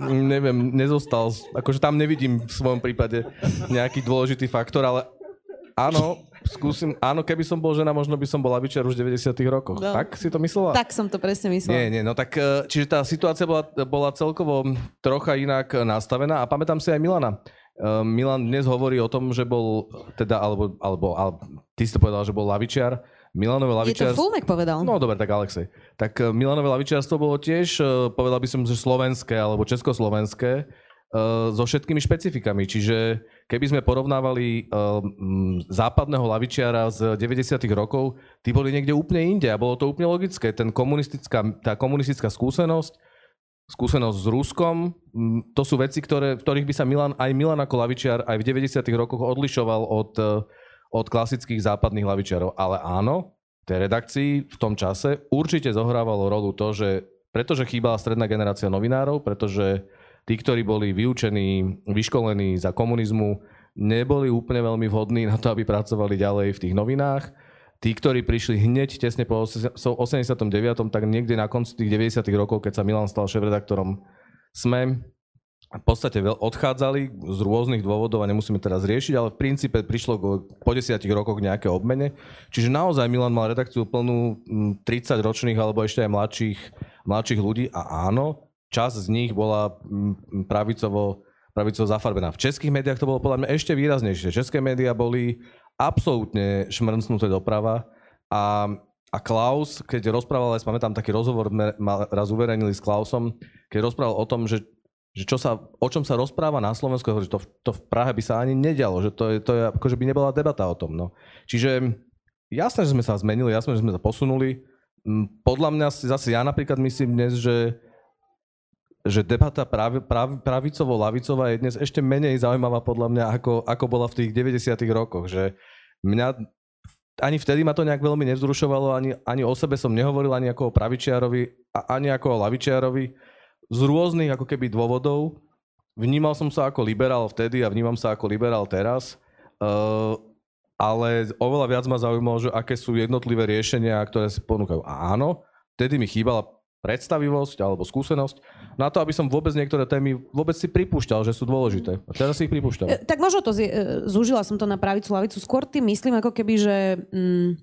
neviem, nezostal, akože tam nevidím v svojom prípade nejaký dôležitý faktor, ale áno, skúsim, áno, keby som bol žena, možno by som bol lavičiar už v 90 rokoch. No. Tak si to myslela? Tak som to presne myslela. Nie, nie, no tak, e, čiže tá situácia bola, bola celkovo trocha inak nastavená a pamätám si aj Milana. Uh, Milan dnes hovorí o tom, že bol, teda, alebo, alebo, alebo ty si to povedal, že bol lavičiar. Milanové lavičiarstvo... Je to Fulmek povedal. No dobre, tak Alexej. Tak uh, Milanové lavičiarstvo bolo tiež, uh, povedal by som, že slovenské alebo československé so všetkými špecifikami. Čiže keby sme porovnávali západného lavičiara z 90. rokov, tí boli niekde úplne inde a bolo to úplne logické. Ten komunistická, tá komunistická skúsenosť skúsenosť s Ruskom. To sú veci, ktoré, v ktorých by sa Milan, aj Milan ako lavičiar aj v 90. rokoch odlišoval od, eh, od klasických západných lavičiarov. Ale áno, tej redakcii v tom čase určite zohrávalo rolu to, že pretože chýbala stredná generácia novinárov, pretože tí, ktorí boli vyučení, vyškolení za komunizmu, neboli úplne veľmi vhodní na to, aby pracovali ďalej v tých novinách tí, ktorí prišli hneď tesne po 89., tak niekde na konci tých 90. rokov, keď sa Milan stal šéf-redaktorom SME, v podstate odchádzali z rôznych dôvodov a nemusíme teraz riešiť, ale v princípe prišlo po desiatich rokoch nejaké obmene. Čiže naozaj Milan mal redakciu plnú 30 ročných alebo ešte aj mladších, mladších ľudí a áno, čas z nich bola pravicovo, pravicovo zafarbená. V českých médiách to bolo podľa mňa ešte výraznejšie. České médiá boli absolútne šmrncnuté doprava a, a Klaus, keď rozprával, aj pamätám taký rozhovor, raz uverejnili s Klausom, keď rozprával o tom, že, že čo sa, o čom sa rozpráva na Slovensku, že to, to v Prahe by sa ani nedialo, že to je, to je ako, že by nebola debata o tom. No. Čiže jasné, že sme sa zmenili, jasné, že sme sa posunuli. Podľa mňa zase ja napríklad myslím dnes, že že debata prav, prav, pravicovo-lavicová je dnes ešte menej zaujímavá podľa mňa, ako, ako bola v tých 90 rokoch. Že mňa ani vtedy ma to nejak veľmi nevzrušovalo, ani, ani o sebe som nehovoril, ani ako o pravičiarovi, ani ako o lavičiarovi. Z rôznych ako keby dôvodov. Vnímal som sa ako liberál vtedy a vnímam sa ako liberál teraz. Uh, ale oveľa viac ma zaujímalo, že aké sú jednotlivé riešenia, ktoré si ponúkajú. A áno, vtedy mi chýbala predstavivosť alebo skúsenosť na to, aby som vôbec niektoré témy vôbec si pripúšťal, že sú dôležité. A teraz si ich pripúšťam. E, tak možno to, e, zúžila som to na pravicu, lavicu. Skôr tým myslím ako keby, že... Mm,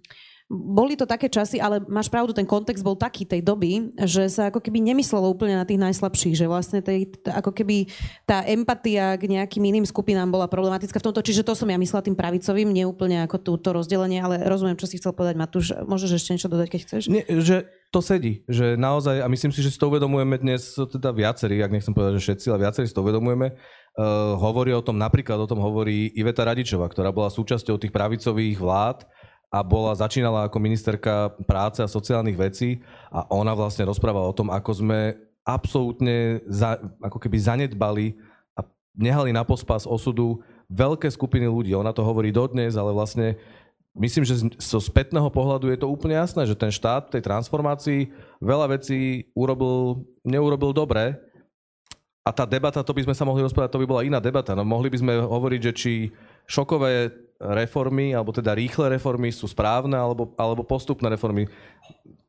boli to také časy, ale máš pravdu, ten kontext bol taký tej doby, že sa ako keby nemyslelo úplne na tých najslabších, že vlastne tej, ako keby tá empatia k nejakým iným skupinám bola problematická v tomto, čiže to som ja myslela tým pravicovým, nie úplne ako túto rozdelenie, ale rozumiem, čo si chcel povedať, Matúš. Môžeš ešte niečo dodať, keď chceš? Nie, že to sedí, že naozaj, a myslím si, že si to uvedomujeme dnes, teda viacerí, ak nechcem povedať, že všetci, ale viacerí si to uvedomujeme, uh, hovorí o tom, napríklad o tom hovorí Iveta Radičová, ktorá bola súčasťou tých pravicových vlád, a bola, začínala ako ministerka práce a sociálnych vecí a ona vlastne rozprávala o tom, ako sme absolútne za, ako keby zanedbali a nehali na pospas osudu veľké skupiny ľudí. Ona to hovorí dodnes, ale vlastne myslím, že zo spätného pohľadu je to úplne jasné, že ten štát v tej transformácii veľa vecí urobil, neurobil dobre a tá debata, to by sme sa mohli rozprávať, to by bola iná debata. No, mohli by sme hovoriť, že či šokové reformy, alebo teda rýchle reformy sú správne, alebo, alebo postupné reformy.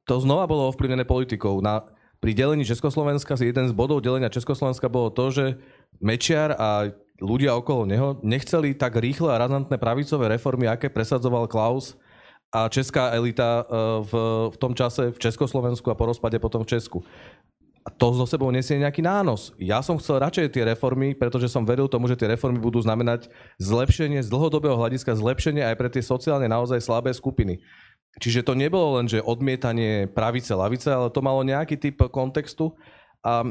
To znova bolo ovplyvnené politikou. Na, pri delení Československa, jeden z bodov delenia Československa bolo to, že Mečiar a ľudia okolo neho nechceli tak rýchle a razantné pravicové reformy, aké presadzoval Klaus a česká elita eh, v, v tom čase v Československu a po rozpade potom v Česku. A to zo sebou nesie nejaký nános. Ja som chcel radšej tie reformy, pretože som veril tomu, že tie reformy budú znamenať zlepšenie z dlhodobého hľadiska, zlepšenie aj pre tie sociálne naozaj slabé skupiny. Čiže to nebolo len, že odmietanie pravice, lavice, ale to malo nejaký typ kontextu. A,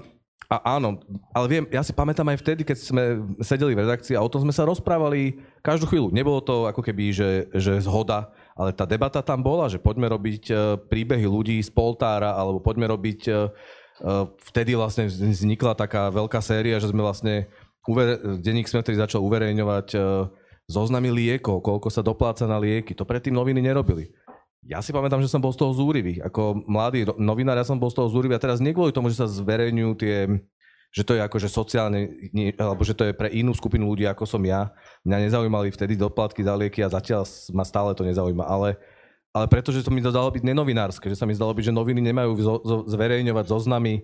a áno, ale viem, ja si pamätám aj vtedy, keď sme sedeli v redakcii a o tom sme sa rozprávali každú chvíľu. Nebolo to ako keby, že, že zhoda, ale tá debata tam bola, že poďme robiť e, príbehy ľudí z Poltára, alebo poďme robiť Eh, vtedy vlastne vznikla taká veľká séria, že sme vlastne, denník sme vtedy začal uverejňovať eh, zoznamy liekov, koľko sa dopláca na lieky. To predtým noviny nerobili. Ja si pamätám, že som bol z toho zúrivý. Ako mladý novinár, ja som bol z toho zúrivý a teraz nie kvôli tomu, že sa zverejňujú tie že to je akože sociálne, alebo že to je pre inú skupinu ľudí, ako som ja. Mňa nezaujímali vtedy doplatky za lieky a zatiaľ ma stále to nezaujíma. Ale, ale pretože to mi zdalo byť nenovinárske, že sa mi zdalo byť, že noviny nemajú zo, zo, zverejňovať zoznamy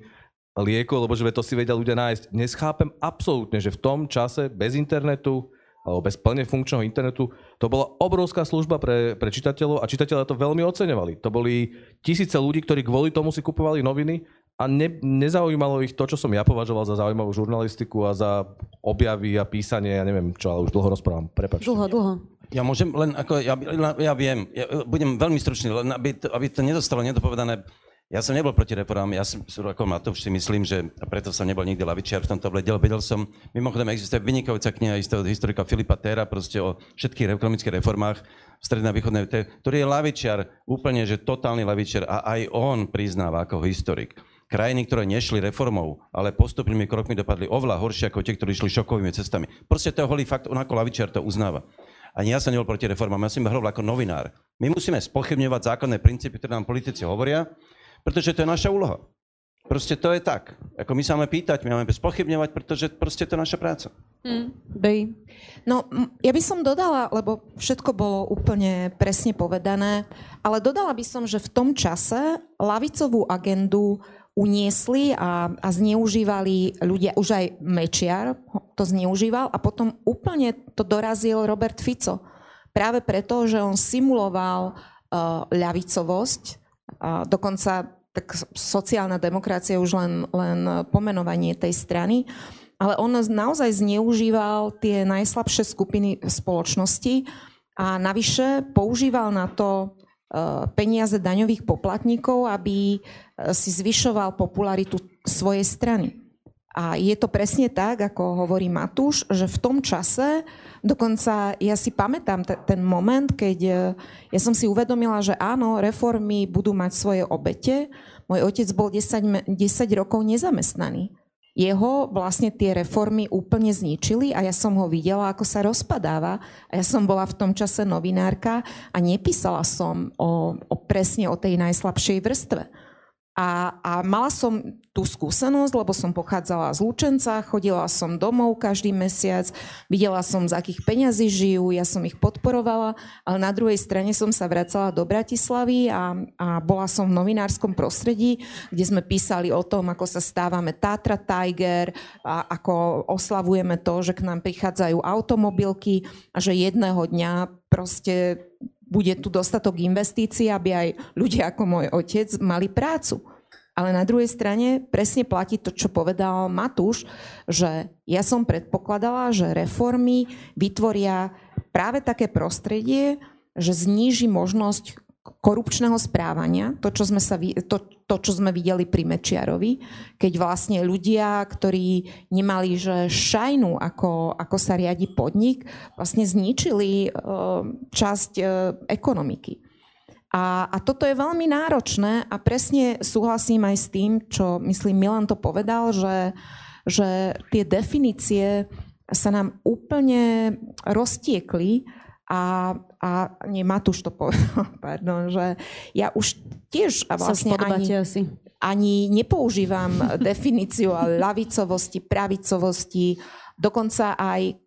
liekov, lebo že to si vedia ľudia nájsť. Dnes absolútne, že v tom čase bez internetu alebo bez plne funkčného internetu, to bola obrovská služba pre, pre čitateľov a čitateľia to veľmi oceňovali. To boli tisíce ľudí, ktorí kvôli tomu si kupovali noviny a ne, nezaujímalo ich to, čo som ja považoval za zaujímavú žurnalistiku a za objavy a písanie, ja neviem čo, ale už dlho rozprávam. Prepačte. Dlho, dlho. Ja môžem len, ako, ja, ja viem, ja budem veľmi stručný, len aby to, aby to nedostalo nedopovedané ja som nebol proti reformám, ja som ako Matúš si myslím, že a preto som nebol nikdy lavičiar v tomto vedel. Vedel som, mimochodom existuje vynikajúca kniha istého historika Filipa Tera proste o všetkých ekonomických reformách v strednej a východnej, ktorý je lavičiar, úplne, že totálny lavičiar a aj on priznáva ako historik. Krajiny, ktoré nešli reformou, ale postupnými krokmi dopadli oveľa horšie ako tie, ktorí išli šokovými cestami. Proste to holý fakt, on ako lavičiar to uznáva. Ani ja som nebol proti reformám, ja som hovoril ako novinár. My musíme spochybňovať zákonné princípy, ktoré nám politici hovoria, pretože to je naša úloha. Proste to je tak. Ako my sa máme pýtať, my máme spochybňovať, pretože proste to je naša práca. Mm, No, ja by som dodala, lebo všetko bolo úplne presne povedané, ale dodala by som, že v tom čase lavicovú agendu uniesli a, a zneužívali ľudia, už aj Mečiar to zneužíval a potom úplne to dorazil Robert Fico. Práve preto, že on simuloval uh, ľavicovosť, a dokonca tak sociálna demokracia už len, len pomenovanie tej strany, ale on naozaj zneužíval tie najslabšie skupiny spoločnosti a navyše používal na to peniaze daňových poplatníkov, aby e, si zvyšoval popularitu svojej strany. A je to presne tak, ako hovorí Matúš, že v tom čase, dokonca ja si pamätám t- ten moment, keď e, ja som si uvedomila, že áno, reformy budú mať svoje obete. Môj otec bol 10, 10 rokov nezamestnaný. Jeho vlastne tie reformy úplne zničili a ja som ho videla, ako sa rozpadáva. A ja som bola v tom čase novinárka a nepísala som o, o presne o tej najslabšej vrstve. A, a mala som tú skúsenosť, lebo som pochádzala z Lučenca, chodila som domov každý mesiac, videla som, z akých peňazí žijú, ja som ich podporovala, ale na druhej strane som sa vracala do Bratislavy a, a bola som v novinárskom prostredí, kde sme písali o tom, ako sa stávame Tatra Tiger a ako oslavujeme to, že k nám prichádzajú automobilky a že jedného dňa proste bude tu dostatok investícií, aby aj ľudia ako môj otec mali prácu. Ale na druhej strane presne platí to, čo povedal Matúš, že ja som predpokladala, že reformy vytvoria práve také prostredie, že zníži možnosť korupčného správania, to čo, sme sa, to, to, čo sme videli pri Mečiarovi, keď vlastne ľudia, ktorí nemali že šajnu, ako, ako sa riadi podnik, vlastne zničili uh, časť uh, ekonomiky. A, a toto je veľmi náročné a presne súhlasím aj s tým, čo myslím Milan to povedal, že, že tie definície sa nám úplne roztiekli a, a nie, Matúš to povedal, pardon, že ja už tiež vlastne ani, asi. ani nepoužívam definíciu lavicovosti, pravicovosti, dokonca aj,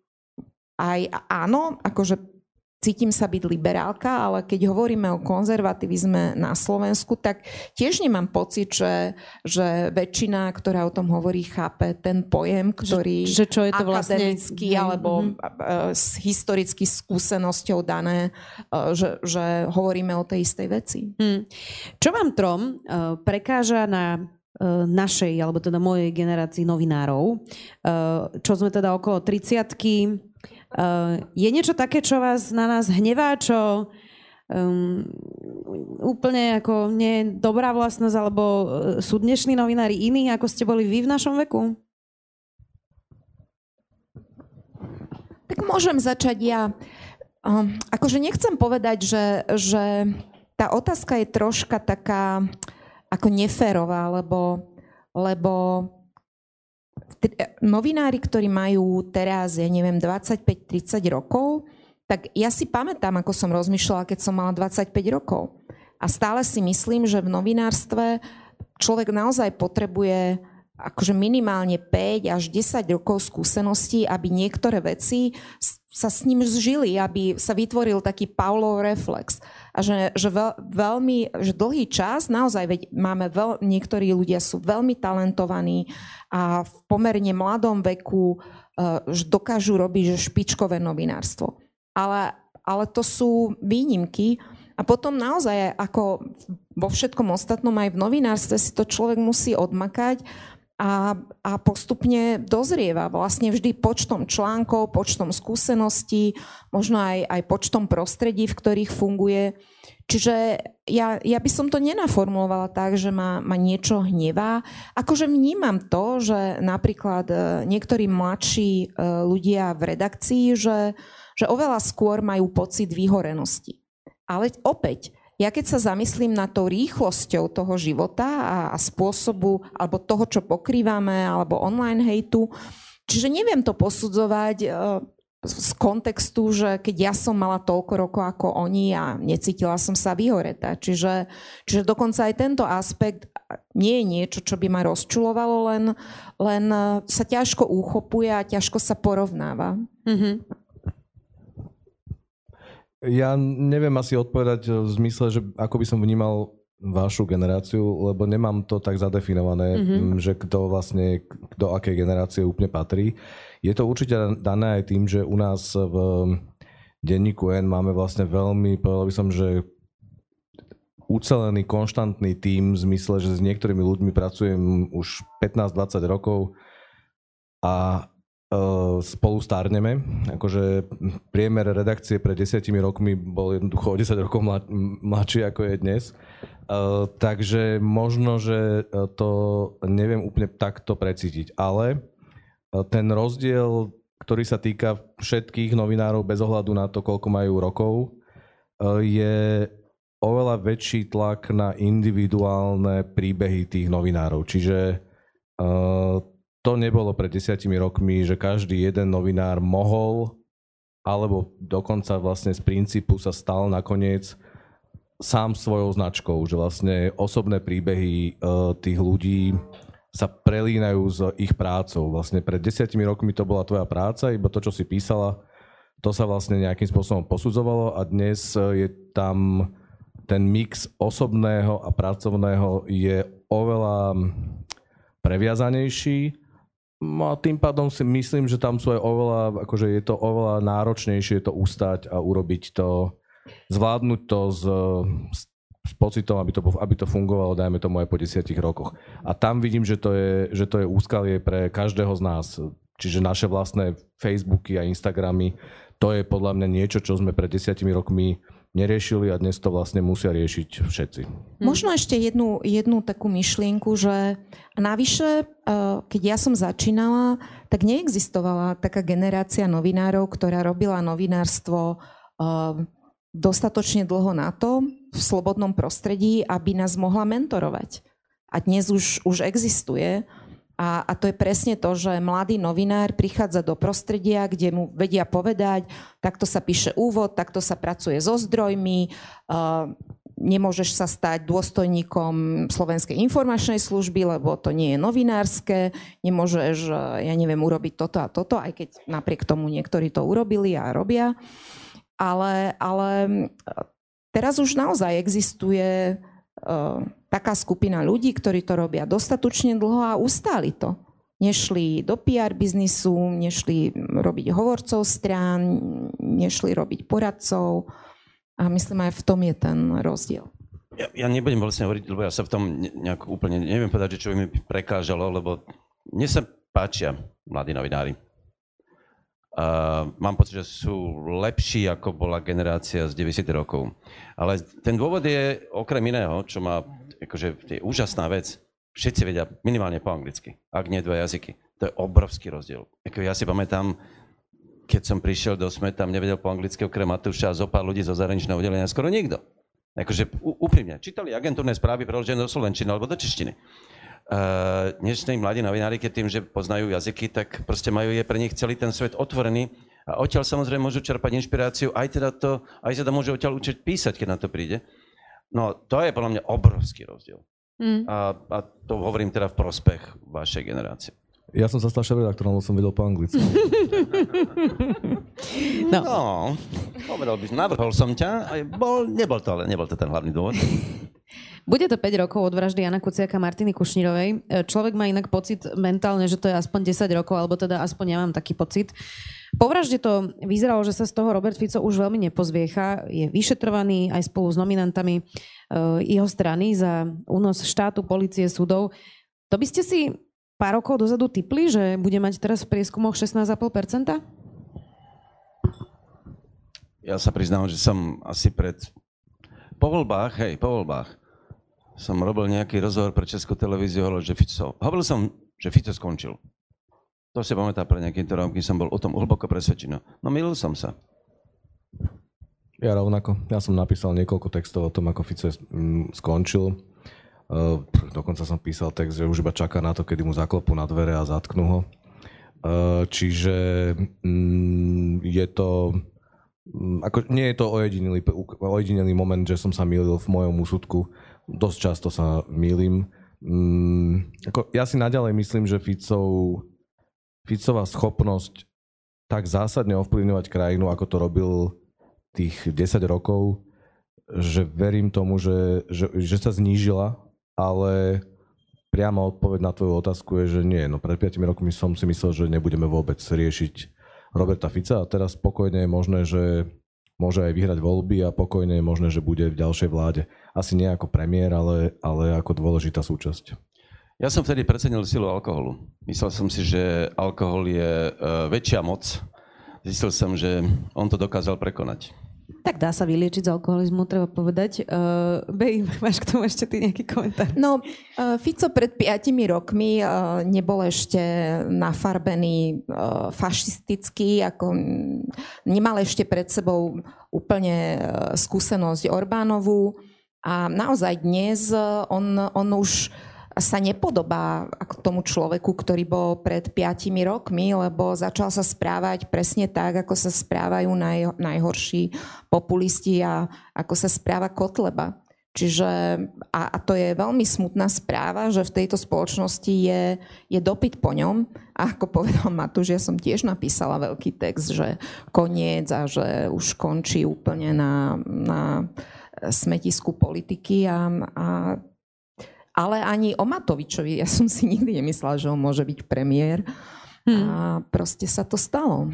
aj áno, akože cítim sa byť liberálka, ale keď hovoríme o konzervativizme na Slovensku, tak tiež nemám pocit, že, že väčšina, ktorá o tom hovorí, chápe ten pojem, ktorý že, že čo je to vlastne... akademicky alebo mm-hmm. s historicky skúsenosťou dané, e, že, že hovoríme o tej istej veci. Mm. Čo vám trom uh, prekáža na našej, alebo teda mojej generácii novinárov, čo sme teda okolo 30 Uh, je niečo také, čo vás na nás hnevá, čo um, úplne ako nie je dobrá vlastnosť, alebo uh, sú dnešní novinári iní, ako ste boli vy v našom veku? Tak môžem začať ja. Um, akože nechcem povedať, že, že tá otázka je troška taká ako neférová, lebo, lebo novinári, ktorí majú teraz, ja neviem, 25-30 rokov, tak ja si pamätám, ako som rozmýšľala, keď som mala 25 rokov. A stále si myslím, že v novinárstve človek naozaj potrebuje akože minimálne 5 až 10 rokov skúseností, aby niektoré veci sa s ním zžili, aby sa vytvoril taký Paulov reflex. A že, že veľ, veľmi, že dlhý čas, naozaj veď máme veľ, niektorí ľudia sú veľmi talentovaní a v pomerne mladom veku uh, dokážu robiť že špičkové novinárstvo. Ale, ale to sú výnimky. A potom naozaj, ako vo všetkom ostatnom, aj v novinárstve si to človek musí odmakať a, a postupne dozrieva vlastne vždy počtom článkov, počtom skúseností, možno aj, aj počtom prostredí, v ktorých funguje. Čiže ja, ja by som to nenaformulovala tak, že ma, ma niečo hnevá. Akože vnímam to, že napríklad e, niektorí mladší e, ľudia v redakcii, že, že oveľa skôr majú pocit vyhorenosti. Ale opäť, ja keď sa zamyslím na tou rýchlosťou toho života a, a spôsobu, alebo toho, čo pokrývame, alebo online hejtu, čiže neviem to posudzovať e, z kontextu, že keď ja som mala toľko rokov ako oni a necítila som sa vyhoretá. Čiže, čiže dokonca aj tento aspekt nie je niečo, čo by ma rozčulovalo, len, len sa ťažko uchopuje a ťažko sa porovnáva. Mm-hmm. Ja neviem asi odpovedať v zmysle, že ako by som vnímal vašu generáciu, lebo nemám to tak zadefinované, mm-hmm. že kto vlastne do akej generácie úplne patrí. Je to určite dané aj tým, že u nás v denníku N máme vlastne veľmi, povedal by som, že ucelený, konštantný tím v zmysle, že s niektorými ľuďmi pracujem už 15-20 rokov a spolu stárneme. Akože priemer redakcie pred desiatimi rokmi bol jednoducho o 10 rokov mlad, mladší ako je dnes. Uh, takže možno, že to neviem úplne takto precítiť. Ale uh, ten rozdiel, ktorý sa týka všetkých novinárov bez ohľadu na to, koľko majú rokov, uh, je oveľa väčší tlak na individuálne príbehy tých novinárov. Čiže to nebolo pred desiatimi rokmi, že každý jeden novinár mohol, alebo dokonca vlastne z princípu sa stal nakoniec sám svojou značkou, že vlastne osobné príbehy uh, tých ľudí sa prelínajú s ich prácou. Vlastne pred desiatimi rokmi to bola tvoja práca, iba to, čo si písala, to sa vlastne nejakým spôsobom posudzovalo a dnes je tam ten mix osobného a pracovného je oveľa previazanejší No a tým pádom si myslím, že tam sú aj oveľa, akože je to oveľa náročnejšie to ustať a urobiť to, zvládnuť to s, s pocitom, aby to, aby to fungovalo, dajme tomu aj po desiatich rokoch. A tam vidím, že to je, že to je úskalie pre každého z nás. Čiže naše vlastné Facebooky a Instagramy, to je podľa mňa niečo, čo sme pred desiatimi rokmi neriešili a dnes to vlastne musia riešiť všetci. Hm. Možno ešte jednu, jednu takú myšlienku, že navyše, eh, keď ja som začínala, tak neexistovala taká generácia novinárov, ktorá robila novinárstvo eh, dostatočne dlho na to v slobodnom prostredí, aby nás mohla mentorovať. A dnes už, už existuje a, a to je presne to, že mladý novinár prichádza do prostredia, kde mu vedia povedať, takto sa píše úvod, takto sa pracuje so zdrojmi, uh, nemôžeš sa stať dôstojníkom Slovenskej informačnej služby, lebo to nie je novinárske, nemôžeš, ja neviem, urobiť toto a toto, aj keď napriek tomu niektorí to urobili a robia. Ale, ale teraz už naozaj existuje taká skupina ľudí, ktorí to robia dostatočne dlho a ustáli to. Nešli do PR biznisu, nešli robiť hovorcov strán, nešli robiť poradcov a myslím aj v tom je ten rozdiel. Ja, ja nebudem vlastne hovoriť, lebo ja sa v tom nejak úplne, neviem povedať, že čo by mi prekážalo, lebo mne sa páčia mladí novinári. Uh, mám pocit, že sú lepší, ako bola generácia z 90 rokov. Ale ten dôvod je okrem iného, čo ma akože je úžasná vec. Všetci vedia minimálne po anglicky, ak nie dva jazyky. To je obrovský rozdiel. Ako ja si pamätám, keď som prišiel do SME, tam nevedel po anglicky okrem Matúša a zo pár ľudí zo zahraničného oddelenia, skoro nikto. Akože úprimne, čítali agentúrne správy preložené do slovenčiny alebo do češtiny. Uh, dnešní mladí novinári, keď tým, že poznajú jazyky, tak proste majú je pre nich celý ten svet otvorený a odtiaľ samozrejme môžu čerpať inšpiráciu, aj teda to, aj sa teda môžu odtiaľ učiť písať, keď na to príde. No, to je podľa mňa obrovský rozdiel. Mm. A, a to hovorím teda v prospech vašej generácie. Ja som sa stal šéf-redaktorom, lebo som vedel po anglicky. No. No, povedal by som, navrhol som ťa, bol, nebol, to, ale nebol to ten hlavný dôvod. Bude to 5 rokov od vraždy Jana Kuciaka Martiny Kušnírovej. E, Človek má inak pocit mentálne, že to je aspoň 10 rokov, alebo teda aspoň ja mám taký pocit. Po vražde to vyzeralo, že sa z toho Robert Fico už veľmi nepozviecha. Je vyšetrovaný aj spolu s nominantami e, jeho strany za únos štátu, policie, súdov. To by ste si pár rokov dozadu typli, že bude mať teraz v prieskumoch 16,5%? Ja sa priznám, že som asi pred... Po voľbách, hej, po voľbách, som robil nejaký rozhovor pre Českú televíziu, hovoril, že Fico... Hovoril som, že Fico skončil. To si pamätá pre nejakým rokom, kým som bol o tom hlboko presvedčený. No milil som sa. Ja rovnako. Ja som napísal niekoľko textov o tom, ako Fico skončil. Uh, dokonca som písal text, že už iba čaká na to, kedy mu zaklopú na dvere a zatknú ho. Uh, čiže mm, je to... mm, Ako, nie je to ojedinelý, ojedinelý moment, že som sa mýlil v mojom úsudku. Dosť často sa mýlim. Mm, ako, ja si naďalej myslím, že Ficov, Ficová schopnosť tak zásadne ovplyvňovať krajinu, ako to robil tých 10 rokov, že verím tomu, že, že, že sa znížila, ale priama odpoveď na tvoju otázku je, že nie. No pred 5 rokmi som si myslel, že nebudeme vôbec riešiť Roberta Fica a teraz spokojne je možné, že môže aj vyhrať voľby a pokojne je možné, že bude v ďalšej vláde. Asi nie ako premiér, ale, ale ako dôležitá súčasť. Ja som vtedy precenil silu alkoholu. Myslel som si, že alkohol je uh, väčšia moc. Zistil som, že on to dokázal prekonať. Tak dá sa vyliečiť z alkoholizmu, treba povedať. Uh, Bej, máš k tomu ešte ty nejaký komentár? No, uh, Fico pred piatimi rokmi uh, nebol ešte nafarbený uh, fašistický, ako nemal ešte pred sebou úplne uh, skúsenosť Orbánovú a naozaj dnes uh, on, on už sa nepodobá ako tomu človeku, ktorý bol pred piatimi rokmi, lebo začal sa správať presne tak, ako sa správajú naj, najhorší populisti a ako sa správa Kotleba. Čiže, a, a to je veľmi smutná správa, že v tejto spoločnosti je, je dopyt po ňom. A ako povedal Matúš, ja som tiež napísala veľký text, že koniec a že už končí úplne na, na smetisku politiky a, a ale ani o Matovičovi. Ja som si nikdy nemyslela, že on môže byť premiér. Hmm. A proste sa to stalo.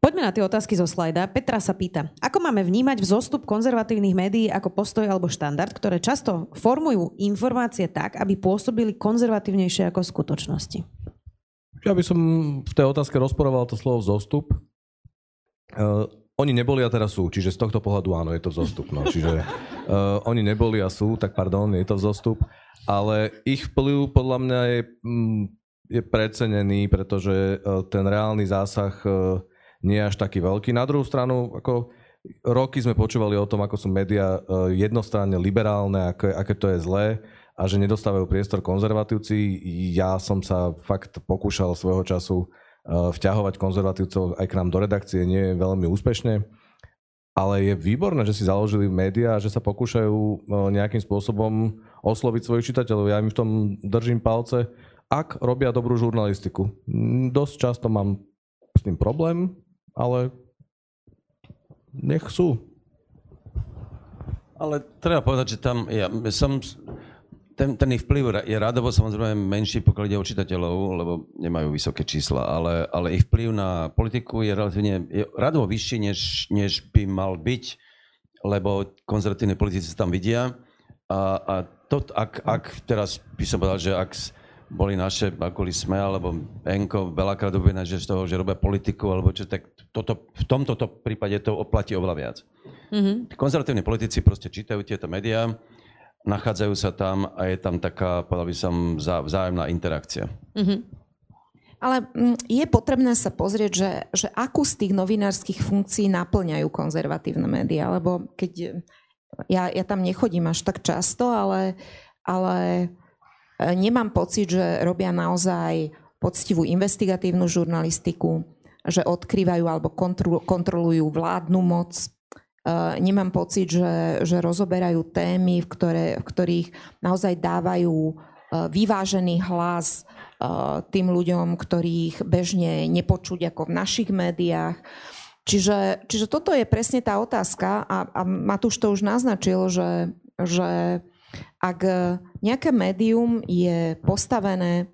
Poďme na tie otázky zo slajda. Petra sa pýta, ako máme vnímať vzostup konzervatívnych médií ako postoj alebo štandard, ktoré často formujú informácie tak, aby pôsobili konzervatívnejšie ako v skutočnosti? Ja by som v tej otázke rozporoval to slovo vzostup. Oni neboli a teraz sú, čiže z tohto pohľadu áno, je to vzostup. No. Čiže uh, oni neboli a sú, tak pardon, je to vzostup. Ale ich vplyv podľa mňa je, mm, je precenený, pretože uh, ten reálny zásah uh, nie je až taký veľký. Na druhú stranu, ako roky sme počúvali o tom, ako sú médiá uh, jednostranne liberálne, aké, aké to je zlé a že nedostávajú priestor konzervatívci. Ja som sa fakt pokúšal svojho času vťahovať konzervatívcov aj k nám do redakcie nie je veľmi úspešne. Ale je výborné, že si založili médiá a že sa pokúšajú nejakým spôsobom osloviť svojich čitateľov. Ja im v tom držím palce, ak robia dobrú žurnalistiku. Dosť často mám s tým problém, ale nech sú. Ale treba povedať, že tam ja som ten, ten ich vplyv je radovo samozrejme menší, pokiaľ ide o čitateľov, lebo nemajú vysoké čísla, ale, ale ich vplyv na politiku je relatívne je radovo vyšší, než, než by mal byť, lebo konzervatívne politici sa tam vidia. A, a to, ak, ak teraz by som povedal, že ak boli naše, ako sme, alebo Enko veľakrát obvinené, že z toho, že robia politiku, alebo čo, tak toto, v tomto prípade to oplatí oveľa viac. Mm-hmm. Konzervatívni politici proste čítajú tieto médiá, nachádzajú sa tam a je tam taká, povedal by som, vzájomná interakcia. Mm-hmm. Ale mm, je potrebné sa pozrieť, že, že akú z tých novinárskych funkcií naplňajú konzervatívne médiá, lebo keď ja, ja tam nechodím až tak často, ale, ale e, nemám pocit, že robia naozaj poctivú investigatívnu žurnalistiku, že odkrývajú alebo kontrolujú vládnu moc, nemám pocit, že, že rozoberajú témy, v, ktoré, v ktorých naozaj dávajú vyvážený hlas tým ľuďom, ktorých bežne nepočuť ako v našich médiách. Čiže, čiže toto je presne tá otázka a, a Matúš to už naznačil, že, že ak nejaké médium je postavené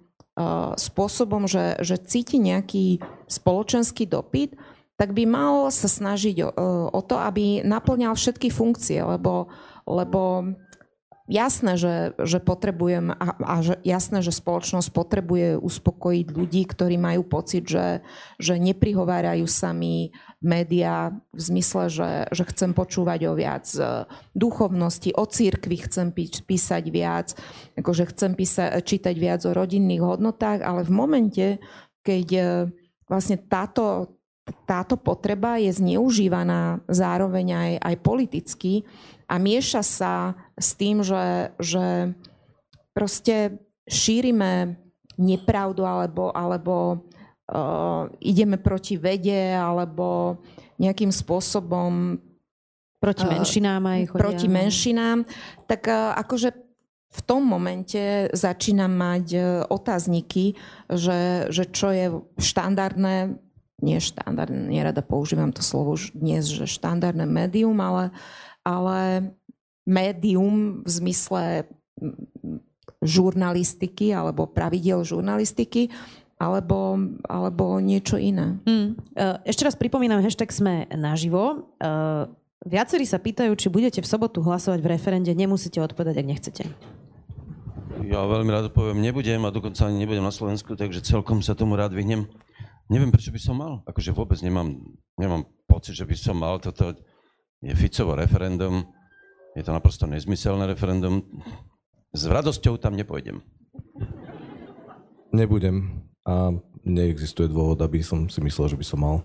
spôsobom, že, že cíti nejaký spoločenský dopyt, tak by mal sa snažiť o, o to, aby naplňal všetky funkcie, lebo, lebo jasné, že, že potrebujem a, a že, jasné, že spoločnosť potrebuje uspokojiť ľudí, ktorí majú pocit, že, že neprihovárajú sa médiá v zmysle, že, že chcem počúvať o viac e, duchovnosti, o církvi chcem písať viac, akože chcem písať, čítať viac o rodinných hodnotách, ale v momente, keď e, vlastne táto, táto potreba je zneužívaná zároveň aj, aj politicky, a mieša sa s tým, že, že proste šírime nepravdu alebo, alebo uh, ideme proti vede alebo nejakým spôsobom proti menšinám aj chodia. Proti menšinám, tak uh, akože v tom momente začínam mať uh, otázniky, že, že čo je štandardné, nie štandardné, nerada používam to slovo už dnes, že štandardné médium, ale ale médium v zmysle žurnalistiky alebo pravidel žurnalistiky alebo, alebo niečo iné. Mm. Ešte raz pripomínam, hashtag sme naživo. Viacerí sa pýtajú, či budete v sobotu hlasovať v referende. Nemusíte odpovedať, ak nechcete. Ja veľmi rád poviem, nebudem a dokonca ani nebudem na Slovensku, takže celkom sa tomu rád vyhnem. Neviem, prečo by som mal. Akože vôbec nemám, nemám pocit, že by som mal toto je Ficovo referendum, je to naprosto nezmyselné referendum. S radosťou tam nepôjdem. Nebudem a neexistuje dôvod, aby som si myslel, že by som mal.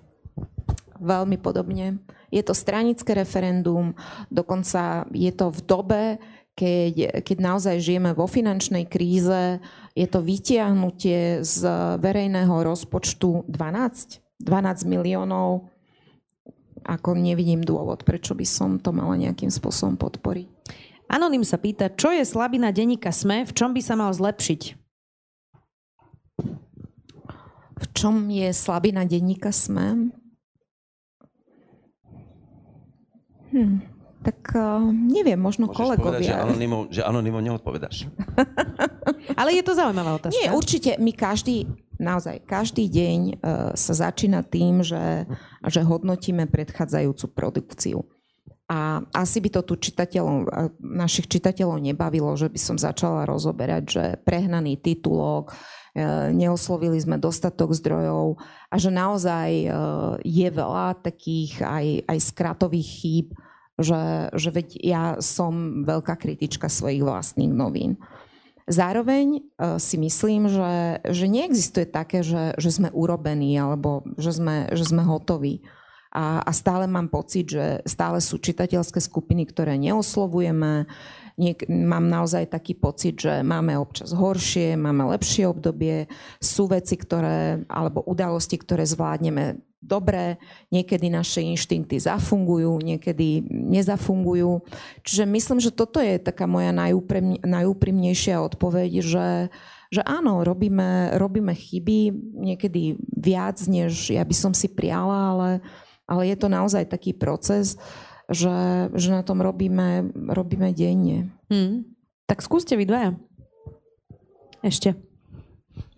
Veľmi podobne. Je to stranické referendum, dokonca je to v dobe, keď, keď naozaj žijeme vo finančnej kríze, je to vytiahnutie z verejného rozpočtu 12, 12 miliónov ako nevidím dôvod, prečo by som to mala nejakým spôsobom podporiť. Anonym sa pýta, čo je slabina denníka SME, v čom by sa mal zlepšiť? V čom je slabina denníka SME? Hm, tak uh, neviem, možno Môžeš kolegovia. Povedať, že anonymov, že neodpovedáš. Ale je to zaujímavá otázka. Nie, určite. My každý, naozaj každý deň e, sa začína tým, že, že hodnotíme predchádzajúcu produkciu. A asi by to tu čitateľov, našich čitateľov nebavilo, že by som začala rozoberať, že prehnaný titulok, neoslovili sme dostatok zdrojov a že naozaj je veľa takých aj, aj skratových chýb, že, že veď ja som veľká kritička svojich vlastných novín. Zároveň uh, si myslím, že, že neexistuje také, že, že sme urobení alebo že sme, že sme hotoví. A, a stále mám pocit, že stále sú čitateľské skupiny, ktoré neoslovujeme. Niek- mám naozaj taký pocit, že máme občas horšie, máme lepšie obdobie, sú veci, ktoré, alebo udalosti, ktoré zvládneme dobre, niekedy naše inštinkty zafungujú, niekedy nezafungujú. Čiže myslím, že toto je taká moja najúprim, najúprimnejšia odpoveď, že, že áno, robíme, robíme chyby, niekedy viac, než ja by som si priala, ale, ale je to naozaj taký proces, že, že na tom robíme, robíme denne. Hmm. Tak skúste vy dvaja. Ešte.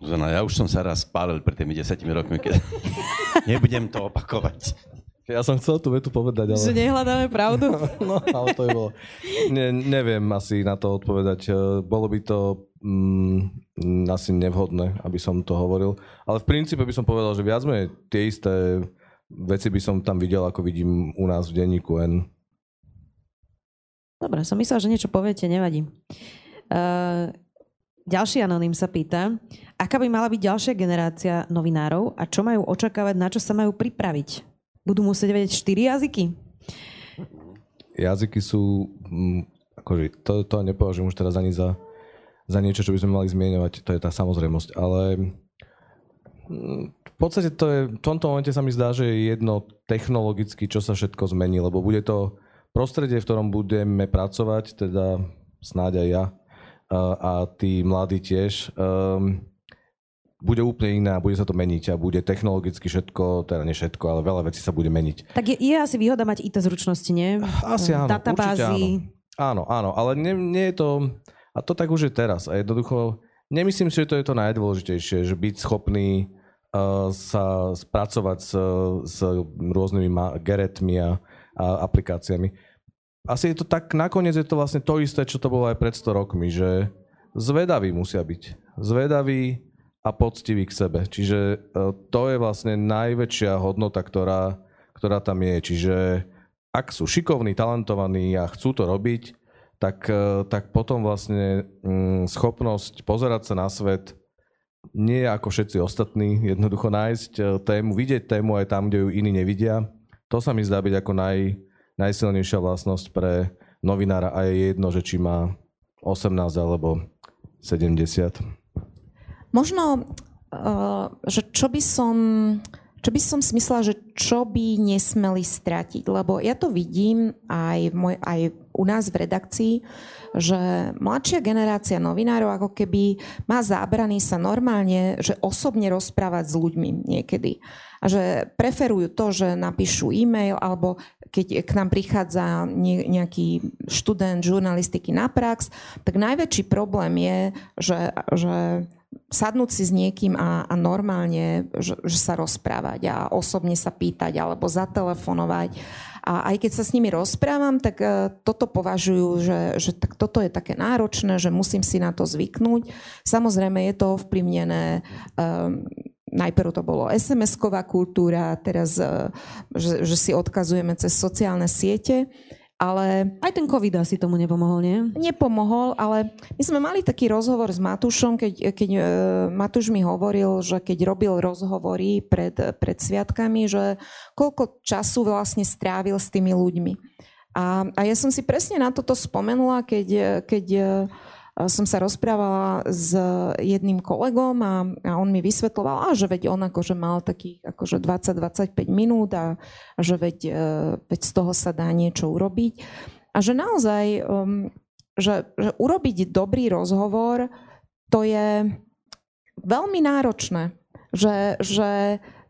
Zuzana, ja už som sa raz spálil pred tými desatimi rokmi, keď nebudem to opakovať. Ja som chcel tú vetu povedať, ale... Že nehľadáme pravdu? no, ale to je bolo... Ne, neviem asi na to odpovedať. E, bolo by to mm, asi nevhodné, aby som to hovoril. Ale v princípe by som povedal, že viac menej tie isté veci by som tam videl, ako vidím u nás v denníku N. Dobre, som myslel, že niečo poviete, nevadí. Uh, ďalší anonym sa pýta, aká by mala byť ďalšia generácia novinárov a čo majú očakávať, na čo sa majú pripraviť? Budú musieť vedieť štyri jazyky? Jazyky sú, mm, akože to, to nepovažujem už teraz ani za, za niečo, čo by sme mali zmieňovať, to je tá samozrejmosť, ale V podstate to je, v tomto momente sa mi zdá, že je jedno technologicky, čo sa všetko zmení, lebo bude to prostredie, v ktorom budeme pracovať, teda snáď aj ja a tí mladí tiež, um, bude úplne iná, bude sa to meniť a bude technologicky všetko, teda nie všetko, ale veľa vecí sa bude meniť. Tak je, je asi výhoda mať IT zručnosti, nie? Asi áno, Databázy. Áno. áno, áno, ale nie, nie je to, a to tak už je teraz a jednoducho, nemyslím si, že to je to najdôležitejšie, že byť schopný uh, sa spracovať s, s rôznymi geretmi a, a aplikáciami. Asi je to tak, nakoniec je to vlastne to isté, čo to bolo aj pred 100 rokmi, že zvedaví musia byť. Zvedaví, a poctivý k sebe. Čiže e, to je vlastne najväčšia hodnota, ktorá, ktorá tam je. Čiže ak sú šikovní, talentovaní a chcú to robiť, tak, e, tak potom vlastne mm, schopnosť pozerať sa na svet nie ako všetci ostatní, jednoducho nájsť e, tému, vidieť tému aj tam, kde ju iní nevidia. To sa mi zdá byť ako naj, najsilnejšia vlastnosť pre novinára a je jedno, že či má 18 alebo 70. Možno, uh, že čo by som čo by som si že čo by nesmeli stratiť? Lebo ja to vidím aj, v moj, aj u nás v redakcii, že mladšia generácia novinárov ako keby má zábrany sa normálne, že osobne rozprávať s ľuďmi niekedy. A že preferujú to, že napíšu e-mail alebo keď k nám prichádza nejaký študent žurnalistiky na prax, tak najväčší problém je, že, že sadnúť si s niekým a, a normálne, že, že sa rozprávať a osobne sa pýtať alebo zatelefonovať. A aj keď sa s nimi rozprávam, tak uh, toto považujú, že, že tak toto je také náročné, že musím si na to zvyknúť. Samozrejme je to ovplyvnené um, najprv to bolo SMS-ková kultúra, teraz, uh, že, že si odkazujeme cez sociálne siete. Ale... Aj ten COVID asi tomu nepomohol, nie? Nepomohol, ale my sme mali taký rozhovor s Matušom, keď, keď uh, Matuš mi hovoril, že keď robil rozhovory pred, pred sviatkami, že koľko času vlastne strávil s tými ľuďmi. A, a ja som si presne na toto spomenula, keď, keď uh, som sa rozprávala s jedným kolegom a, a on mi vysvetloval, a že veď on akože mal takých akože 20-25 minút a, a že veď, e, veď z toho sa dá niečo urobiť. A že naozaj, um, že, že urobiť dobrý rozhovor, to je veľmi náročné. Že, že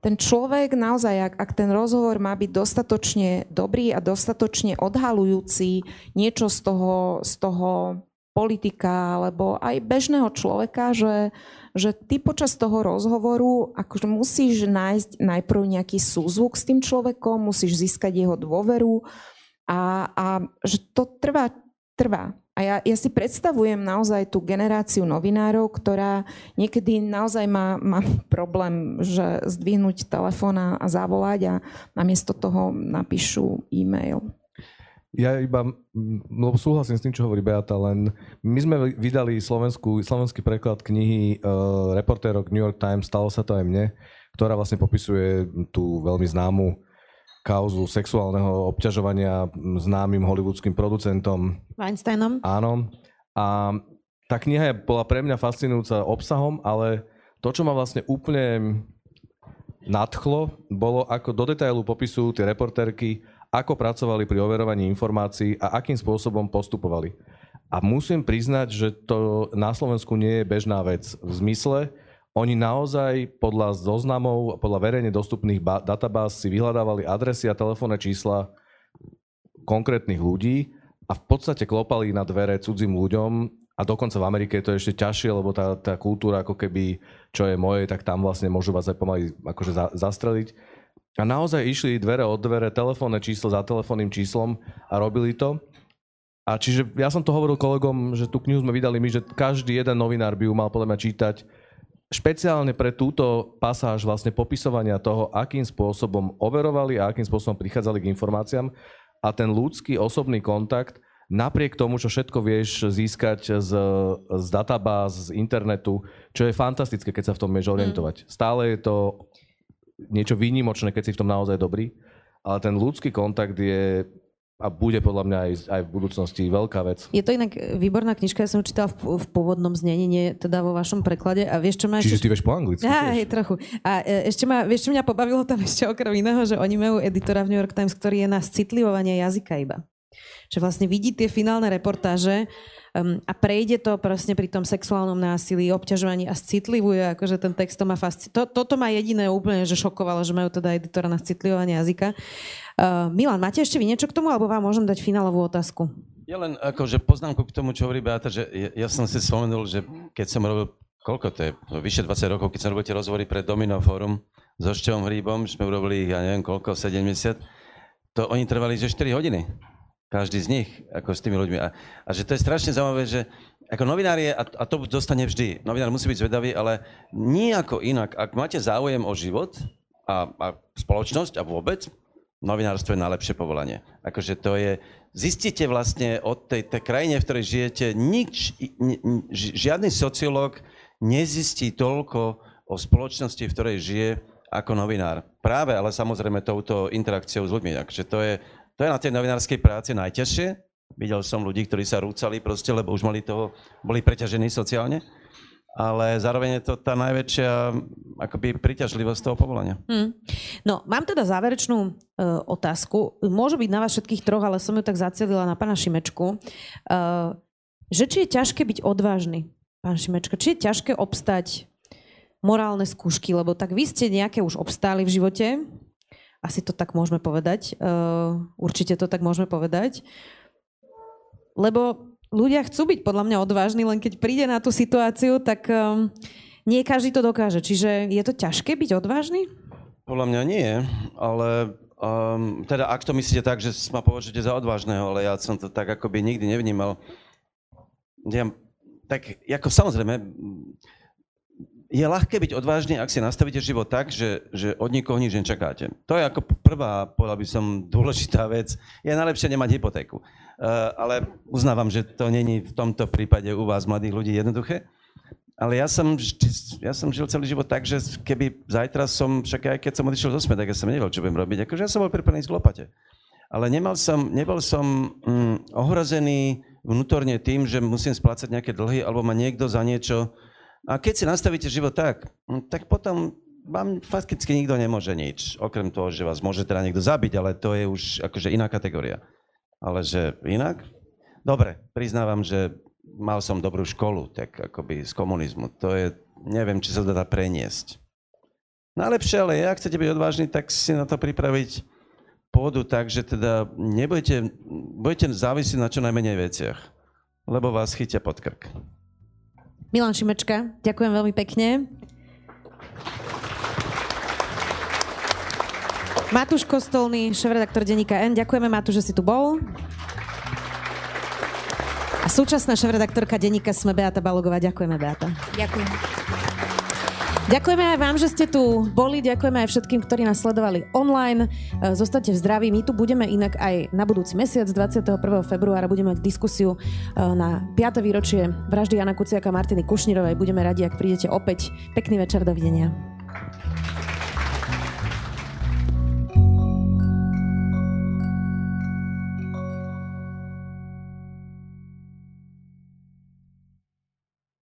ten človek naozaj, ak, ak ten rozhovor má byť dostatočne dobrý a dostatočne odhalujúci niečo z toho, z toho politika alebo aj bežného človeka, že, že ty počas toho rozhovoru akože musíš nájsť najprv nejaký súzvuk s tým človekom, musíš získať jeho dôveru a, a že to trvá, trvá. A ja, ja si predstavujem naozaj tú generáciu novinárov, ktorá niekedy naozaj má, má problém, že zdvihnúť telefón a zavolať a namiesto toho napíšu e-mail. Ja iba, lebo súhlasím s tým, čo hovorí Beata, len my sme vydali slovenskú, slovenský preklad knihy uh, reportérok New York Times, stalo sa to aj mne, ktorá vlastne popisuje tú veľmi známu kauzu sexuálneho obťažovania známym hollywoodským producentom. Weinsteinom. Áno. A tá kniha bola pre mňa fascinujúca obsahom, ale to, čo ma vlastne úplne nadchlo, bolo, ako do detailu popisujú tie reportérky ako pracovali pri overovaní informácií a akým spôsobom postupovali. A musím priznať, že to na Slovensku nie je bežná vec. V zmysle, oni naozaj podľa zoznamov, podľa verejne dostupných ba- databáz si vyhľadávali adresy a telefónne čísla konkrétnych ľudí a v podstate klopali na dvere cudzím ľuďom a dokonca v Amerike je to ešte ťažšie, lebo tá, tá kultúra ako keby, čo je moje, tak tam vlastne môžu vás aj pomaly akože za, zastreliť a naozaj išli dvere od dvere, telefónne číslo za telefónnym číslom a robili to. A čiže ja som to hovoril kolegom, že tú knihu sme vydali my, že každý jeden novinár by ju mal podľa mňa čítať špeciálne pre túto pasáž vlastne popisovania toho, akým spôsobom overovali a akým spôsobom prichádzali k informáciám a ten ľudský osobný kontakt napriek tomu, čo všetko vieš získať z, z databáz, z internetu, čo je fantastické, keď sa v tom vieš orientovať. Mm. Stále je to niečo výnimočné, keď si v tom naozaj dobrý, ale ten ľudský kontakt je a bude podľa mňa aj, aj v budúcnosti veľká vec. Je to inak výborná knižka, ja som ju čítala v, v pôvodnom znení, nie teda vo vašom preklade. A vieš, čo ma Čiže ešte... ty vieš po anglicky? Á, je trochu. A e, ešte ma, vieš, čo mňa pobavilo tam ešte okrem iného, že oni majú editora v New York Times, ktorý je na citlivovanie jazyka iba. Že vlastne vidí tie finálne reportáže um, a prejde to presne pri tom sexuálnom násilí, obťažovaní a citlivuje, akože ten text to má fasci- to, Toto ma jediné úplne, že šokovalo, že majú teda editora na citlivovanie jazyka. Uh, Milan, máte ešte vy niečo k tomu, alebo vám môžem dať finálovú otázku? Ja len akože poznámku k tomu, čo hovorí Beata, že ja, ja som si spomenul, že keď som robil, koľko to je, vyše 20 rokov, keď som robil tie rozhovory pre Domino Forum so Števom Hríbom, sme urobili, ja neviem koľko, 70, to oni trvali že 4 hodiny. Každý z nich, ako s tými ľuďmi. A, a že to je strašne zaujímavé, že ako novinár je, a, a to dostane vždy, novinár musí byť zvedavý, ale nejako inak. Ak máte záujem o život a, a spoločnosť a vôbec, novinárstvo je najlepšie povolanie. Akože to je, zistíte vlastne od tej, tej krajine, v ktorej žijete, nič, ni, ži- žiadny sociológ nezistí toľko o spoločnosti, v ktorej žije, ako novinár. Práve, ale samozrejme touto interakciou s ľuďmi. Takže to je, to je na tej novinárskej práci najťažšie. Videl som ľudí, ktorí sa rúcali proste, lebo už mali toho, boli preťažení sociálne. Ale zároveň je to tá najväčšia akoby príťažlivosť toho povolania. Hm. No, mám teda záverečnú e, otázku. Môže byť na vás všetkých troch, ale som ju tak zacelila na pána Šimečku. E, že či je ťažké byť odvážny, pán Šimečka? Či je ťažké obstať morálne skúšky? Lebo tak vy ste nejaké už obstáli v živote. Asi to tak môžeme povedať. E, určite to tak môžeme povedať. Lebo ľudia chcú byť podľa mňa odvážni, len keď príde na tú situáciu, tak um, nie každý to dokáže. Čiže je to ťažké byť odvážny? Podľa mňa nie, ale um, teda ak to myslíte tak, že ma považujete za odvážneho, ale ja som to tak akoby nikdy nevnímal. Ja, tak ako samozrejme, je ľahké byť odvážny, ak si nastavíte život tak, že, že od nikoho nič nečakáte. To je ako prvá, povedal by som, dôležitá vec. Je najlepšie nemať hypotéku. Uh, ale uznávam, že to není v tomto prípade u vás, mladých ľudí, jednoduché. Ale ja som, ja som žil celý život tak, že keby zajtra som, však aj keď som odišiel zo SME, tak ja som nevedel, čo budem robiť. Akože ja som bol pripravený z lopate. Ale nemal som, nebol som mm, ohrozený vnútorne tým, že musím splácať nejaké dlhy, alebo ma niekto za niečo a keď si nastavíte život tak, hm, tak potom vám fakticky nikto nemôže nič. Okrem toho, že vás môže teda niekto zabiť, ale to je už akože iná kategória. Ale že inak? Dobre, priznávam, že mal som dobrú školu, tak akoby z komunizmu. To je, neviem, či sa to dá preniesť. Najlepšie ale ak chcete byť odvážni, tak si na to pripraviť pôdu tak, že teda nebudete, budete závisieť na čo najmenej veciach, lebo vás chytia pod krk. Milan Šimečka, ďakujem veľmi pekne. Matúš Kostolný, šéf-redaktor denníka N. Ďakujeme, Matúš, že si tu bol. A súčasná šéf-redaktorka denníka Sme Beata Balogová. Ďakujeme, Beata. Ďakujem. Ďakujeme aj vám, že ste tu boli. Ďakujeme aj všetkým, ktorí nás sledovali online. E, Zostaňte v zdraví. My tu budeme inak aj na budúci mesiac, 21. februára, budeme mať diskusiu e, na 5. výročie vraždy Jana Kuciaka a Martiny Kušnírovej. Budeme radi, ak prídete opäť. Pekný večer, dovidenia.